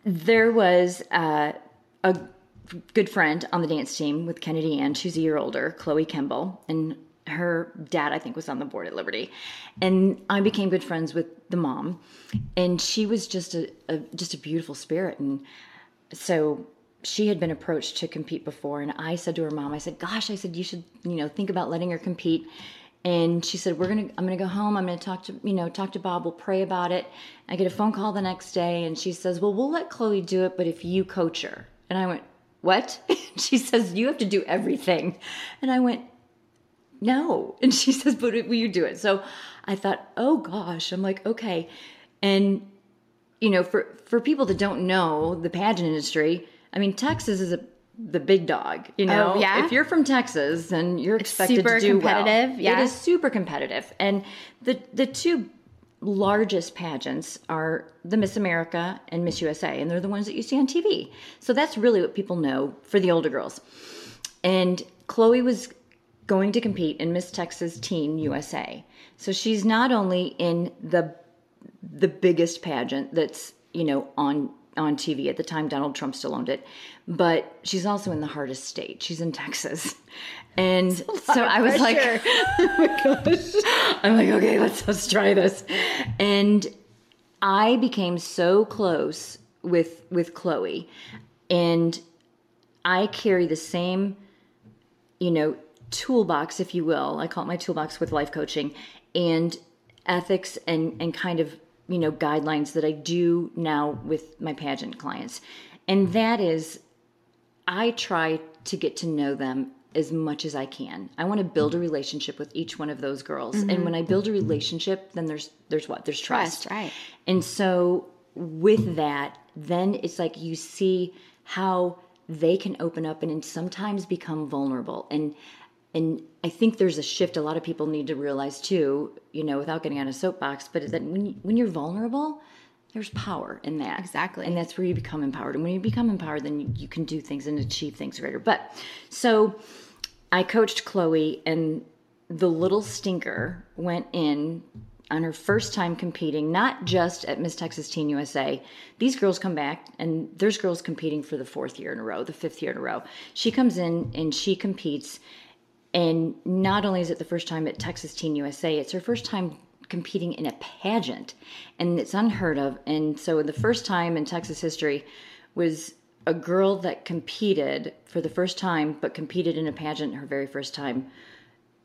there was uh, a good friend on the dance team with Kennedy Ann. She's a year older, Chloe Kembel, and her dad, I think, was on the board at Liberty. And I became good friends with the mom, and she was just a, a just a beautiful spirit. And so she had been approached to compete before and i said to her mom i said gosh i said you should you know think about letting her compete and she said we're gonna i'm gonna go home. I'm gonna talk to you know talk to bob. We'll pray about it. I get a phone call the next day and she says well we'll let chloe do it but if you coach her. And i went what? She says you have to do everything. And i went no. And she says but will you do it? So i thought oh gosh. I'm like okay. And you know for for people that don't know the pageant industry i mean texas is a the big dog you oh, know?
Oh, yeah?
if you're from texas then you're expected to do
competitive,
well
yeah.
it is super competitive. And the the two largest pageants are the miss america and miss usa and they're the ones that you see on tv so that's really what people know for the older girls. And chloe was going to compete in miss texas teen usa so she's not only in the the biggest pageant that's you know on on TV at the time Donald Trump still owned it. But she's also in the hardest state. She's in Texas. And so I was like oh my gosh. I'm like okay let's let's try this. And I became so close with with Chloe. And I carry the same you know, toolbox, if you will. I call it my toolbox with life coaching and ethics and, and kind of, you know, guidelines that I do now with my pageant clients. And mm-hmm. that is, I try to get to know them as much as I can. I want to build a mm-hmm. relationship with each one of those girls. And mm-hmm. when I build a relationship, then there's there's what? There's trust.
Trust, right.
And so with that, then it's like you see how they can open up and sometimes become vulnerable. And and I think there's a shift a lot of people need to realize too, you know, without getting on a soapbox, but that when you, when you're vulnerable, there's power in that.
Exactly.
And that's where you become empowered. And when you become empowered, then you, you can do things and achieve things greater. But so I coached Chloe, and the little stinker went in on her first time competing, not just at Miss Texas Teen USA. These girls come back, and there's girls competing for the fourth year in a row, the fifth year in a row. She comes in and she competes, and not only is it the first time at Texas Teen USA, it's her first time competing in a pageant, and it's unheard of. And so the first time in Texas history was a girl that competed for the first time, but competed in a pageant her very first time,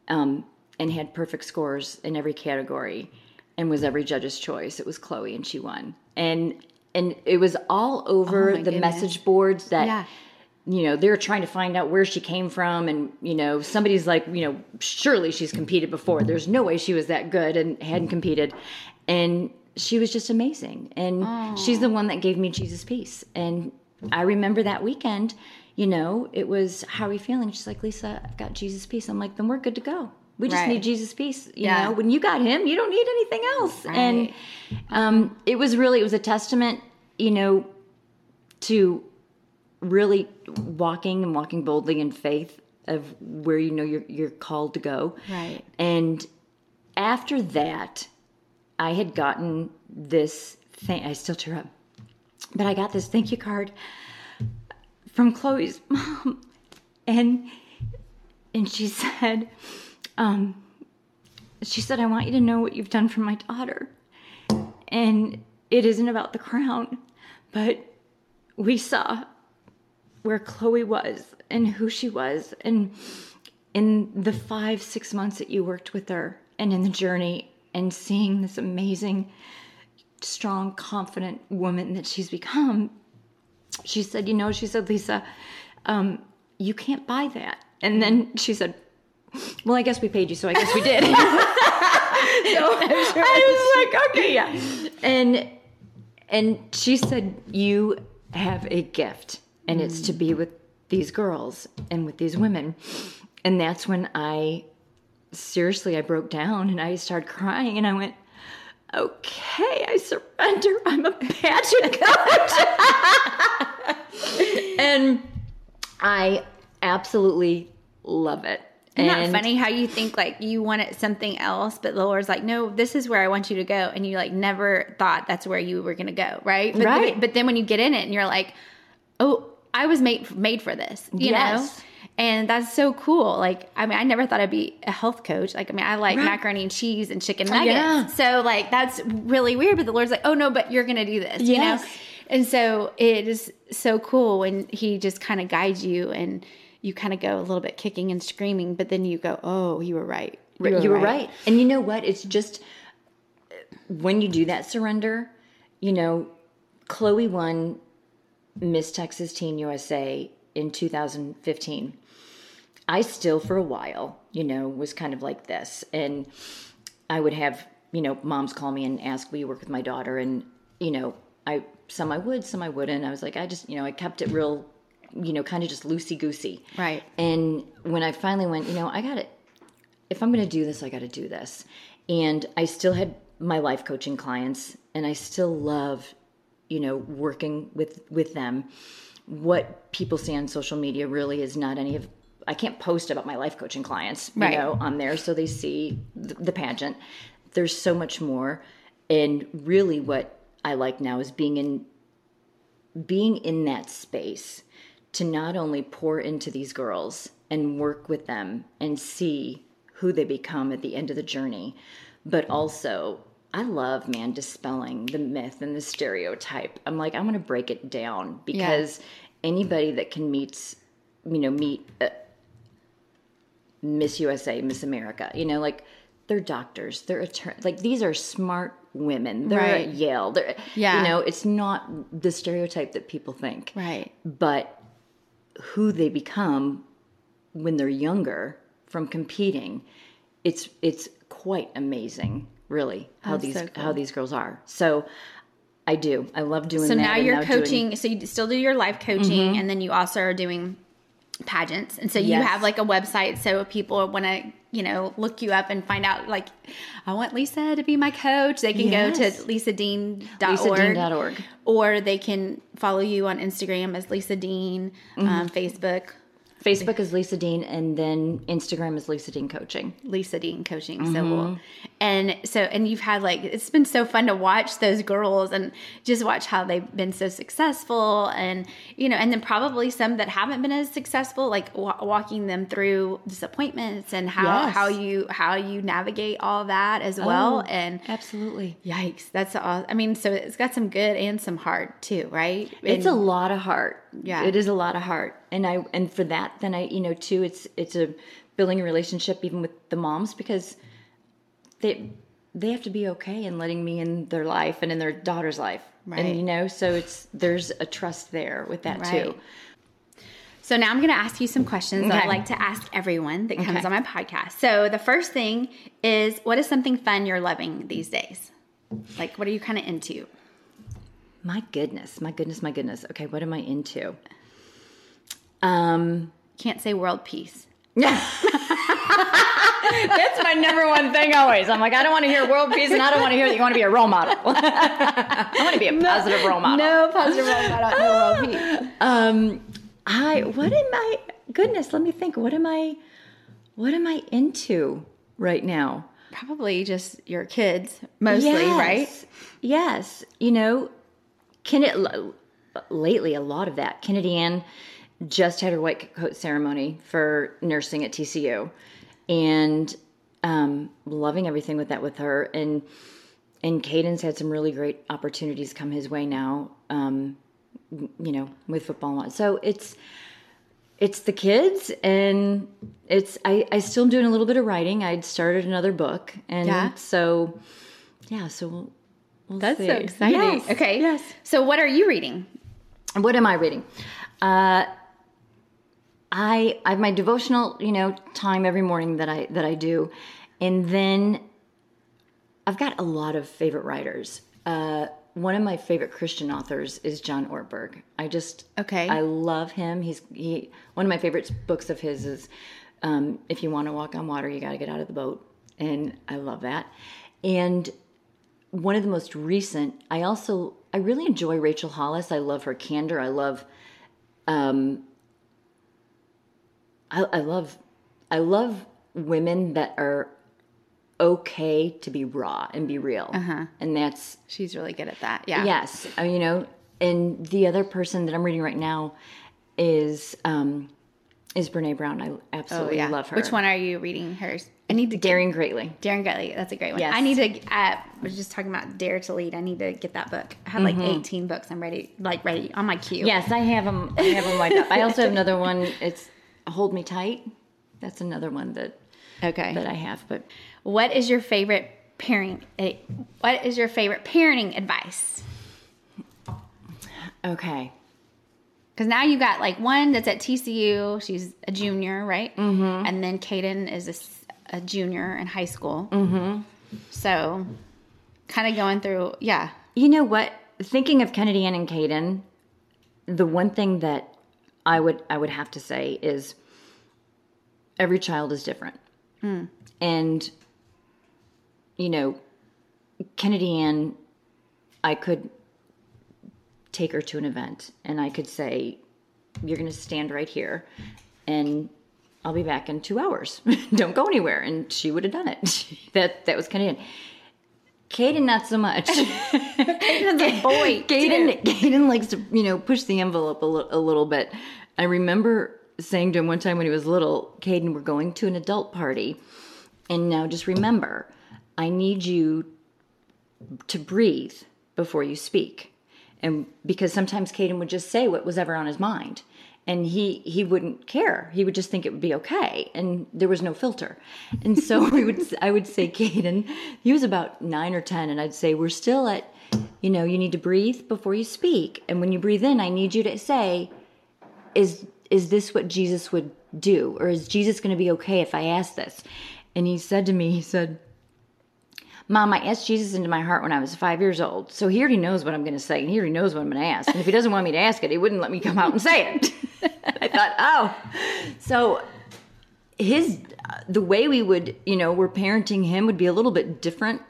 um, and had perfect scores in every category, and was every judge's choice. It was Chloe, and she won. And and it was all over
Oh
the
goodness.
message boards that
Yeah.
You know they're trying to find out where she came from and you know somebody's like you know surely she's competed before. There's no way she was that good and hadn't competed. And she was just amazing. And she's the one that gave me jesus peace. And i remember that weekend you know it was how are you feeling? She's like lisa i've got jesus peace. I'm like then we're good to go. We just
Right.
need jesus peace you
Yeah.
know? When you got him you don't need anything else. And um, it was really it was a testament you know to really walking and walking boldly in faith of where you know you're you're called to go.
Right.
And after that, I had gotten this thing. I still tear up, but I got this thank you card from Chloe's mom, and and she said, um, she said, I want you to know what you've done for my daughter, and it isn't about the crown, but we saw where Chloe was and who she was and in the five, six months that you worked with her and in the journey and seeing this amazing, strong, confident woman that she's become. She said, You know, she said, Lisa, um, you can't buy that. And then she said, Well, I guess we paid you, so I guess we did. I was like, okay, yeah. And and she said, You have a gift, and it's to be with these girls and with these women. And that's when I seriously I broke down and I started crying and I went, Okay, I surrender. I'm a pageant coach. and I absolutely love it.
Isn't
and
that funny how you think like you wanted something else, but the Lord's like, no, this is where I want you to go, and you like never thought that's where you were going to go, right? But
Right.
Then, but then when you get in it, and you're like, oh, I was made made for this, you
Yes.
know. And that's so cool. Like, I mean, I never thought I'd be a health coach. Like, I mean, I like
Right.
macaroni and cheese and chicken oh, nuggets.
yeah.
So, like, that's really weird. But the Lord's like, oh no, but you're gonna do this, you know. And so it is so cool when he just kind of guides you and you kind of go a little bit kicking and screaming, but then you go, "Oh, you were right.
You were, right. And you know what? It's just when you do that surrender, you know, Chloe won Miss Texas Teen USA in 2015. I still, for a while, you know, was kind of like this. And I would have, you know, moms call me and ask, Will you work with my daughter? And, you know, I, some I would, some I wouldn't. I was like, I just, you know, I kept it real, you know, kind of just loosey goosey.
Right.
And when I finally went, you know, I got it. If I'm going to do this, I got to do this. And I still had my life coaching clients, and I still love, you know, working with with them. What people see on social media really is not any of. I can't post about my life coaching clients, you
Right.
know, on there, so they see the, the pageant. There's so much more, and really, what I like now is being in being in that space to not only pour into these girls and work with them and see who they become at the end of the journey, but also I love man dispelling the myth and the stereotype. I'm like I'm going to break it down because anybody that can meet you know meet uh, Miss USA, Miss America, you know, like they're doctors, they're attorney, like these are smart women. They're
Right.
at Yale. They're,
Yeah.
you know, it's not the stereotype that people think
Right.
but who they become when they're younger from competing it's it's quite amazing really how
That's
these
so cool.
how these girls are so i do i love doing
So now you're
doing- Mm-hmm.
coaching. so you still do your life coaching, and then you also are doing pageants. And so you
Yes.
have like a website, so if people want to, you know, look you up and find out, like, I want Lisa to be my coach. They can go
Yes.
to lisadean.org.
lisadean.org
Or they can follow you on Instagram as Lisa Dean,
Mm-hmm.
um, Facebook,
facebook is lisa dean and then instagram is lisa dean coaching
Lisa Dean coaching. So
Mm-hmm.
cool. And so, and you've had like, it's been so fun to watch those girls and just watch how they've been so successful. And, you know, and then probably some that haven't been as successful, like wa- walking them through disappointments and how,
Yes.
how you, how you navigate all that as well.
Oh,
And
absolutely
yikes, that's all. I mean, so it's got some good and some hard too, right?
it's a lot of heart
Yeah.
it is a lot of heart and i and for that then i you know too it's it's a building a relationship even with the moms because they they have to be okay in letting me in their life and in their daughter's life
Right.
and you know so it's there's a trust there with that
Right.
too
So now I'm going to ask you some questions that I like to ask everyone that comes
Okay.
on my podcast. So the first thing is, what is something fun you're loving these days? Like, what are you kind of into?
My goodness my goodness my goodness okay what am i into um
Can't say world peace. Yeah.
That's my number one thing always. I'm like, I don't want to hear world peace and I don't want to hear that you want to be a role model. I want to be a positive role model.
No positive role model, no world peace.
Um, I what am I? Goodness, let me think. What am I? What am I into right now?
Probably just your kids, mostly, right?
Yes. Yes. You know, Kennedy, lately, a lot of that. Kennedy Ann just had her white coat ceremony for nursing at TCU and um, loving everything with that with her. And and Caden's had some really great opportunities come his way now, um, you know, with football. and all. So it's it's the kids and it's I, I still am doing a little bit of writing. I'd started another book and
Yeah.
so yeah, so we'll, we'll
That's
see.
so exciting.
Yes,
okay.
Yes.
So, what are you reading?
What am I reading? Uh I I have my devotional, you know, time every morning that I that I do. And then I've got a lot of favorite writers. Uh one of my favorite Christian authors is John Ortberg. I just
Okay.
I love him. He's he one of my favorite books of his is um, if you want to walk on water, you got to get out of the boat, and I love that. And one of the most recent, I also I really enjoy Rachel Hollis. I love her candor. I love, um, I, I love, I love women that are okay to be raw and be real, uh-huh. and that's
She's really good at that. Yeah.
Yes, uh, you know, and the other person that I'm reading right now is um, is Brene Brown. I
Oh
absolutely
yeah.
love her.
Which one are you reading? Hers. I need to.
Daring Greatly.
Daring Greatly. That's a great one.
Yes.
I need to. Uh, I was just talking about Dare to Lead. I need to get that book. I have like
Mm-hmm.
18 books. I'm ready. Like ready on my queue.
Yes, I have them. I have them lined up. I also have another one. It's Hold Me Tight. That's another one that
Okay.
that I have. But
What is your favorite parenting? eh, What is your favorite parenting advice?
okay,
Because now you got like one that's at TCU. She's a junior, right? Mm-hmm. And then Kaden is a junior in high school. Mm-hmm. So, kind of going through, yeah.
you know what? Thinking of Kennedy Ann and Caden, the one thing that I would I would have to say is every child is different, and you know, Kennedy Ann, I could take her to an event and I could say, You're going to stand right here and I'll be back in two hours. Don't go anywhere. And she would have done it. that that was kind of it. Caden, not so much.
Caden's a boy.
Caden, Caden likes to, you know, push the envelope a, li- a little bit. I remember saying to him one time when he was little, Caden, we're going to an adult party. And now just remember, I need you to breathe before you speak. And because sometimes Caden would just say what was ever on his mind. And he, he wouldn't care. He would just think it would be okay. And there was no filter. And so we would I would say, Caden, he was about nine or ten, and I'd say, We're still at, you know, you need to breathe before you speak. And when you breathe in, I need you to say, Is is this what Jesus would do? Or is Jesus gonna be okay if I ask this? And he said to me, he said, Mom, I asked Jesus into my heart when I was five years old. So he already knows what I'm going to say and he already knows what I'm going to ask. And if he doesn't want me to ask it, he wouldn't let me come out and say it. I thought, oh. So his, the way we would, you know, we're parenting him would be a little bit different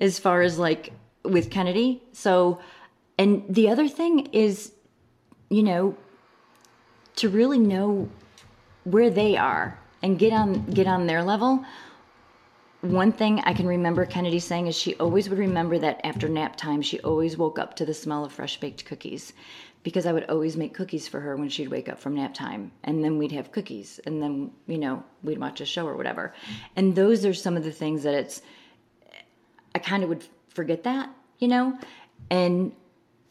as far as like with Kennedy. So, and the other thing is, you know, to really know where they are and get on get on their level one thing I can remember Kennedy saying is she always would remember that after nap time, she always woke up to the smell of fresh baked cookies because I would always make cookies for her when she'd wake up from nap time. And then we'd have cookies and then, you know, we'd watch a show or whatever. And those are some of the things that it's, I kind of would forget that, you know? And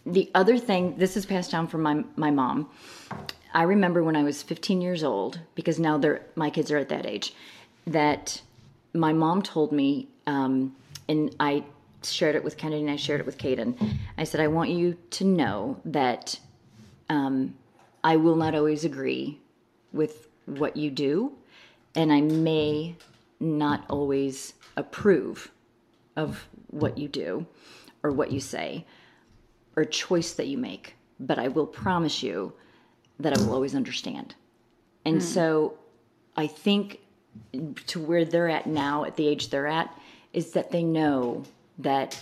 the other thing, this is passed down from my, my mom. I remember when I was 15 years old, because now they're, my kids are at that age, that my mom told me, um, and I shared it with Kennedy and I shared it with Caden. I said, I want you to know that um, I will not always agree with what you do, and I may not always approve of what you do or what you say or choice that you make, but I will promise you that I will always understand. And so I think to where they're at now, at the age they're at, is that they know that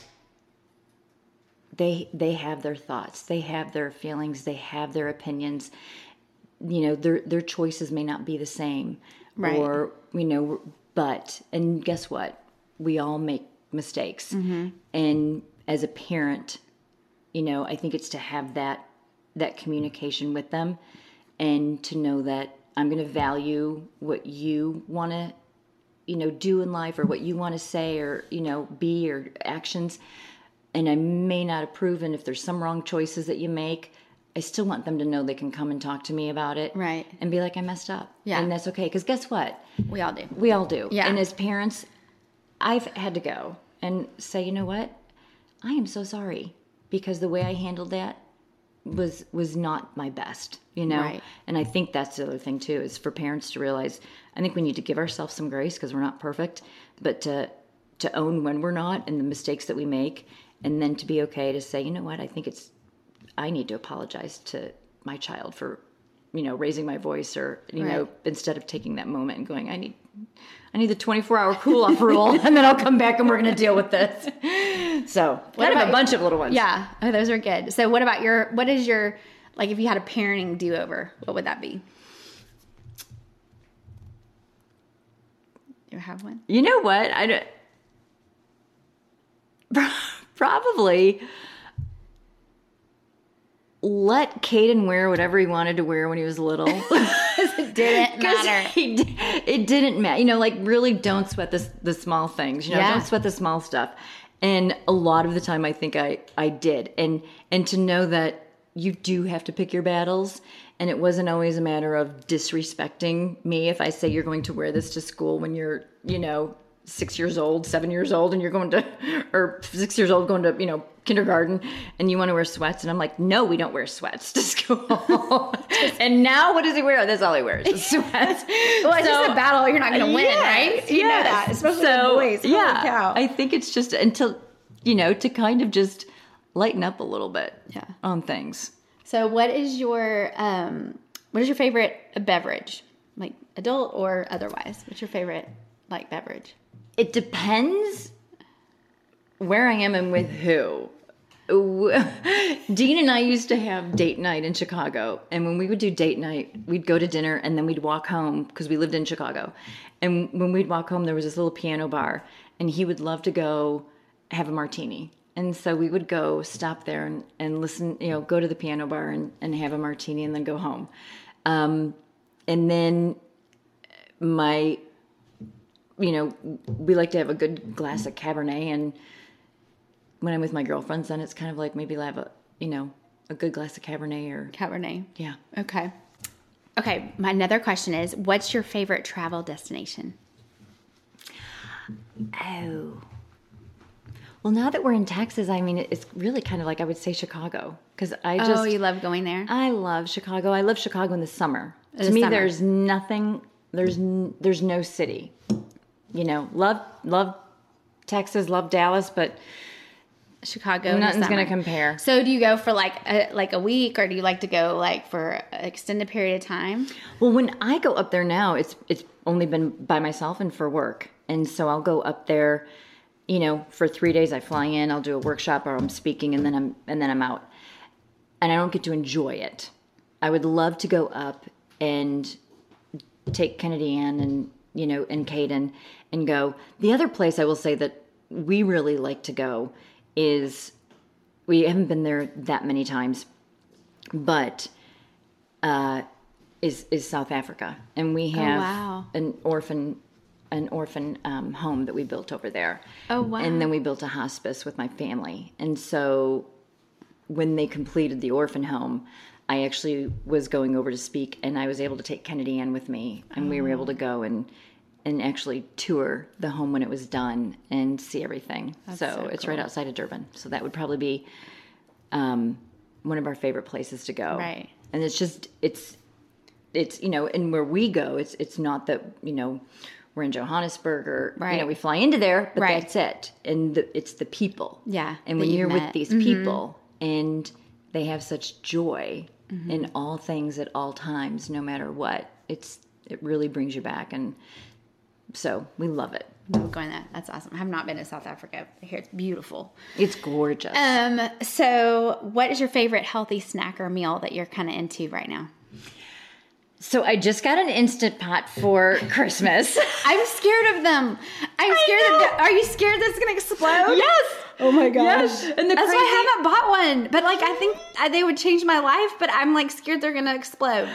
they they have their thoughts, they have their feelings, they have their opinions. You know, their their choices may not be the same,
Right.
or you know, but and guess what? We all make mistakes, mm-hmm. and as a parent, you know, I think it's to have that that communication with them and to know that I'm going to value what you want to you know do in life or what you want to say or you know be or actions and I may not approve and if there's some wrong choices that you make I still want them to know they can come and talk to me about it
Right.
and be like I messed up
Yeah.
and that's okay because guess what
We all do.
we all do.
Yeah.
And as parents, I've had to go and say, you know what? I am so sorry because the way I handled that was was not my best, you know.
Right.
And I think that's the other thing too is for parents to realize I think we need to give ourselves some grace because we're not perfect, but to to own when we're not and the mistakes that we make and then to be okay to say, you know what? I think it's I need to apologize to my child for you know raising my voice or you know instead of taking that moment and going i need i need the 24 hour cool off rule and then i'll come back and we're going to deal with this so kind of
about-
a bunch of little ones
Yeah, oh, those are good. So, what about your? What is your like? If you had a parenting do over, what would that be? You have one?
you know what i don't probably let Caden wear whatever he wanted to wear when he was little.
Is Didn't matter.
he it didn't matter. You know, like really don't sweat the the small things. You know,
Yeah.
don't sweat the small stuff. And a lot of the time, I think I I did. And and to know that you do have to pick your battles, and it wasn't always a matter of disrespecting me if I say you're going to wear this to school when you're you know six years old, seven years old, and you're going to or six years old going to you know kindergarten, and you want to wear sweats, and I'm like, no, we don't wear sweats to school. and now what does he wear? That's all he wears is sweats.
Well, it's just a battle you're not going to win,
Yes,
right? You know
yes.
that, especially
so,
boys. Holy
yeah,
cow.
I think it's just until you know to kind of just lighten up a little bit.
Yeah.
on things.
So, what is your um, what is your favorite beverage, like adult or otherwise? What's your favorite like beverage?
It depends where I am and with who. Dean and I used to have date night in Chicago, and when we would do date night, we'd go to dinner and then we'd walk home because we lived in Chicago. And when we'd walk home, there was this little piano bar, and he would love to go have a martini. And so we would go stop there and, and listen, you know, go to the piano bar and, and have a martini and then go home. Um, and then my you know, we like to have a good glass of Cabernet, and when I'm with my girlfriends, then it's kind of like maybe I have a, you know, a good glass of Cabernet or
Cabernet.
yeah.
Okay. Okay. My another question is, what's your favorite travel destination?
Oh. Well, now that we're in Texas, I mean, it's really kind of like I would say Chicago because I oh, just
oh, you love going there.
I love Chicago. I love Chicago in the summer.
the
to me,
summer.
there's nothing. There's n- there's no city. You know, love love Texas, love Dallas, but
Chicago.
nothing's gonna compare.
So, do you go for like a, like a week, or do you like to go like for an extended period of time?
Well, when I go up there now, it's it's only been by myself and for work, and so I'll go up there. You know, for three days, I fly in. I'll do a workshop, or I'm speaking, and then I'm and then I'm out, and I don't get to enjoy it. I would love to go up and take Kennedy Ann and you know and Caden and go. The other place I will say that we really like to go is we haven't been there that many times, but uh, is is South Africa, and we have
wow.
an orphan an orphan um, home that we built over there.
Oh, wow.
And then we built a hospice with my family, and so when they completed the orphan home. I actually was going over to speak, and I was able to take Kennedy Ann with me, and we were able to go and and actually tour the home when it was done and see everything. so
so
it's right outside of Durban. So that would probably be um, one of our favorite places to go.
Right.
And it's just it's it's you know, and where we go, it's it's not that you know we're in Johannesburg or you
Right.
know we fly into there, but
Right.
that's it. And the, it's the people.
Yeah,
And when you're
met.
with these people and they have such joy in all things at all times, no matter what, it's it really brings you back and so we love it.
Love going there. That's awesome. I have not been to South Africa. I hear it's beautiful.
It's gorgeous.
Um. So, what is your favorite healthy snack or meal that you're kind of into right now?
so I just got an instant pot for Christmas.
I'm scared of them. I'm scared that. Are you scared that's gonna explode?
yes.
Oh my gosh.
Yes. And the
That's
crazy-
why I haven't bought one. But like, I think they would change my life. But I'm like scared they're gonna explode.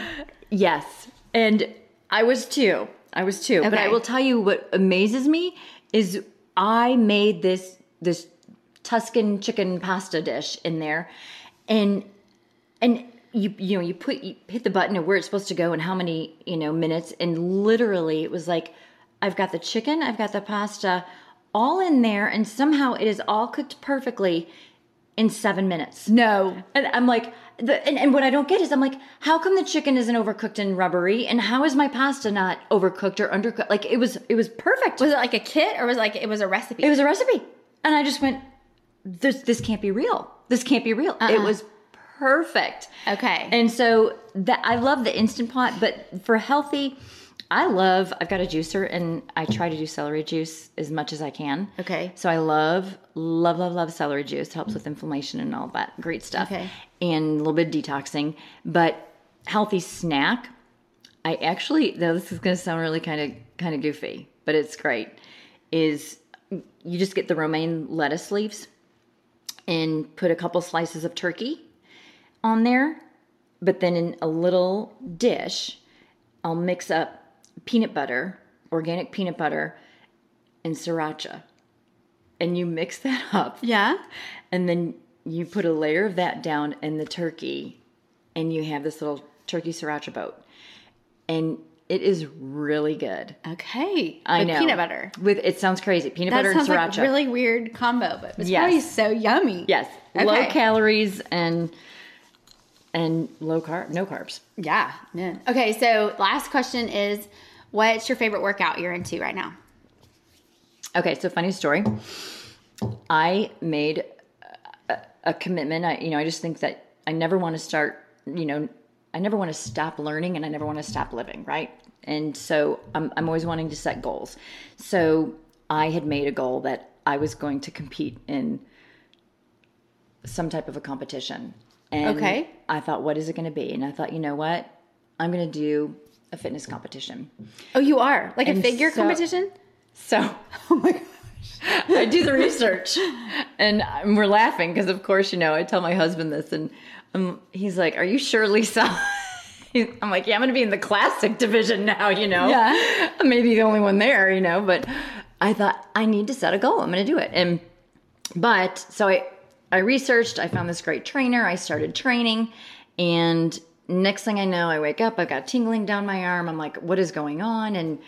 Yes. And I was too. I was too. But I will tell you what amazes me is I made this this Tuscan chicken pasta dish in there and and you you know you put you hit the button of where it's supposed to go and how many, you know, minutes and literally it was like I've got the chicken, I've got the pasta all in there and somehow it is all cooked perfectly in 7 minutes.
No.
And I'm like, the, and, and what I don't get is I'm like, how come the chicken isn't overcooked and rubbery, and how is my pasta not overcooked or undercooked? Like it was, it was perfect.
Was it like a kit or was it like it was a recipe?
It was a recipe, and I just went, this this can't be real. This can't be real. It uh-uh. was perfect.
Okay.
And so that I love the instant pot, but for healthy, I love. I've got a juicer, and I try to do celery juice as much as I can.
Okay.
So I love, love, love, love celery juice. Helps with inflammation and all that great stuff.
Okay.
And a little bit of detoxing, but healthy snack. I actually, though this is going to sound really kind of kind of goofy, but it's great. Is you just get the romaine lettuce leaves and put a couple slices of turkey on there, but then in a little dish, I'll mix up peanut butter, organic peanut butter, and sriracha. And you mix that up.
Yeah.
And then you put a layer of that down in the turkey, and you have this little turkey sriracha boat. And it is really good.
Okay.
I
With
know.
peanut butter.
With it sounds crazy. Peanut
That
butter and
sounds like
sriracha.
a really weird combo, but it's
Yes.
probably so yummy.
yes. Low calories and and low carb, no carbs.
Yeah. yeah. Okay, so last question is what's your favorite workout you're into right now?
Okay, so funny story. I made a, a commitment. I, you know, I just think that I never want to start. You know, I never want to stop learning, and I never want to stop living. Right, and so I'm, I'm always wanting to set goals. So I had made a goal that I was going to compete in some type of a competition. And
Okay.
I thought, what is it going to be? And I thought, you know what? I'm going to do a fitness competition.
Oh, you are? Like a figure
so-
competition?
So
Oh my gosh.
I do the research, and we're laughing because, of course, you know, I tell my husband this, and um, he's like, "Are you sure, Lisa?" I'm like, "Yeah, I'm going to be in the classic division now." You know,
Yeah.
I may be the only one there, you know, but I thought I need to set a goal. I'm going to do it, and but so I I researched. I found this great trainer. I started training, and next thing I know, I wake up. I've got tingling down my arm. I'm like, "What is going on?" and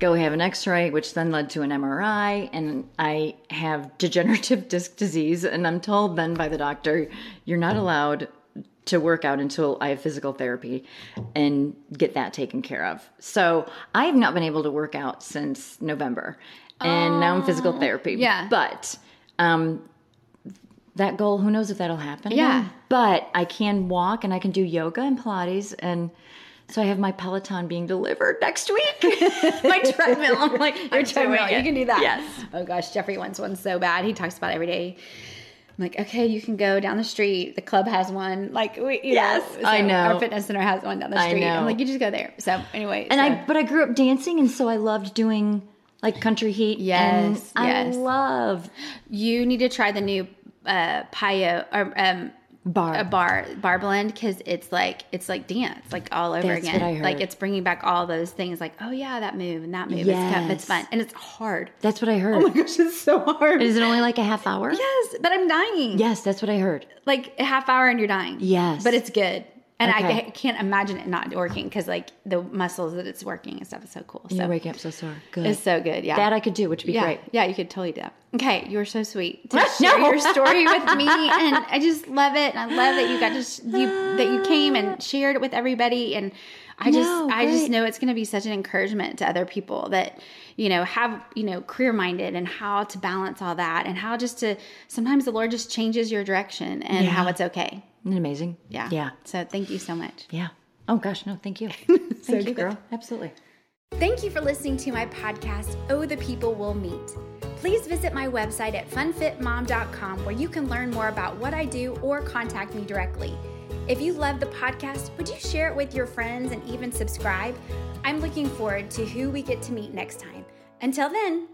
go have an x-ray which then led to an mri and i have degenerative disc disease and i'm told then by the doctor you're not allowed to work out until i have physical therapy and get that taken care of so i have not been able to work out since november and now i'm physical therapy
yeah.
but um that goal who knows if that'll happen
Yeah.
but i can walk and i can do yoga and pilates and so I have my Peloton being delivered next week. my treadmill. I'm like,
Your
I'm
treadmill, you can do that.
Yes.
Oh gosh, Jeffrey wants one so bad. He talks about it every day. I'm like, okay, you can go down the street. The club has one. Like, we, you
Yes,
know,
I know.
Our fitness center has one down the
I
street. I'm like, you just go there. So anyway,
And
so-
I, but I grew up dancing, and so I loved doing like country heat.
Yes,
and
yes.
I love
you need to try the new uh PiYo or um
bar.
a bar Barre Blend because it's like it's like dance like all over
That's
again
what I heard.
like it's bringing back all those things like oh yeah that move and that move it's, kind- it's fun and it's hard
That's what I heard.
oh my gosh it's so hard
Is it only like a half hour?
yes but i'm dying
Yes, that's what I heard.
like a half hour and you're dying
Yes.
but it's good and I
Okay.
ca- can't imagine it not working because like the muscles that it's working and stuff is so cool so
You're waking up so sore. Good.
it's so good yeah
that I could do, which would be
yeah,
great.
Yeah, you could totally do that. Okay, you were so sweet to share your story with me, and I just love it. And I love that you got just you that you came and shared it with everybody. And I just
No,
I just know it's going to be such an encouragement to other people that you know have you know career minded and how to balance all that and how just to sometimes the Lord just changes your direction and how it's okay.
Isn't it amazing?
Yeah.
Yeah.
So thank you so much.
Yeah. Oh gosh, no, thank you. thank you,
good.
girl. Absolutely.
Thank you for listening to my podcast, Oh the People We'll Meet. Please visit my website at funfitmom.com where you can learn more about what I do or contact me directly. If you love the podcast, would you share it with your friends and even subscribe? I'm looking forward to who we get to meet next time. Until then,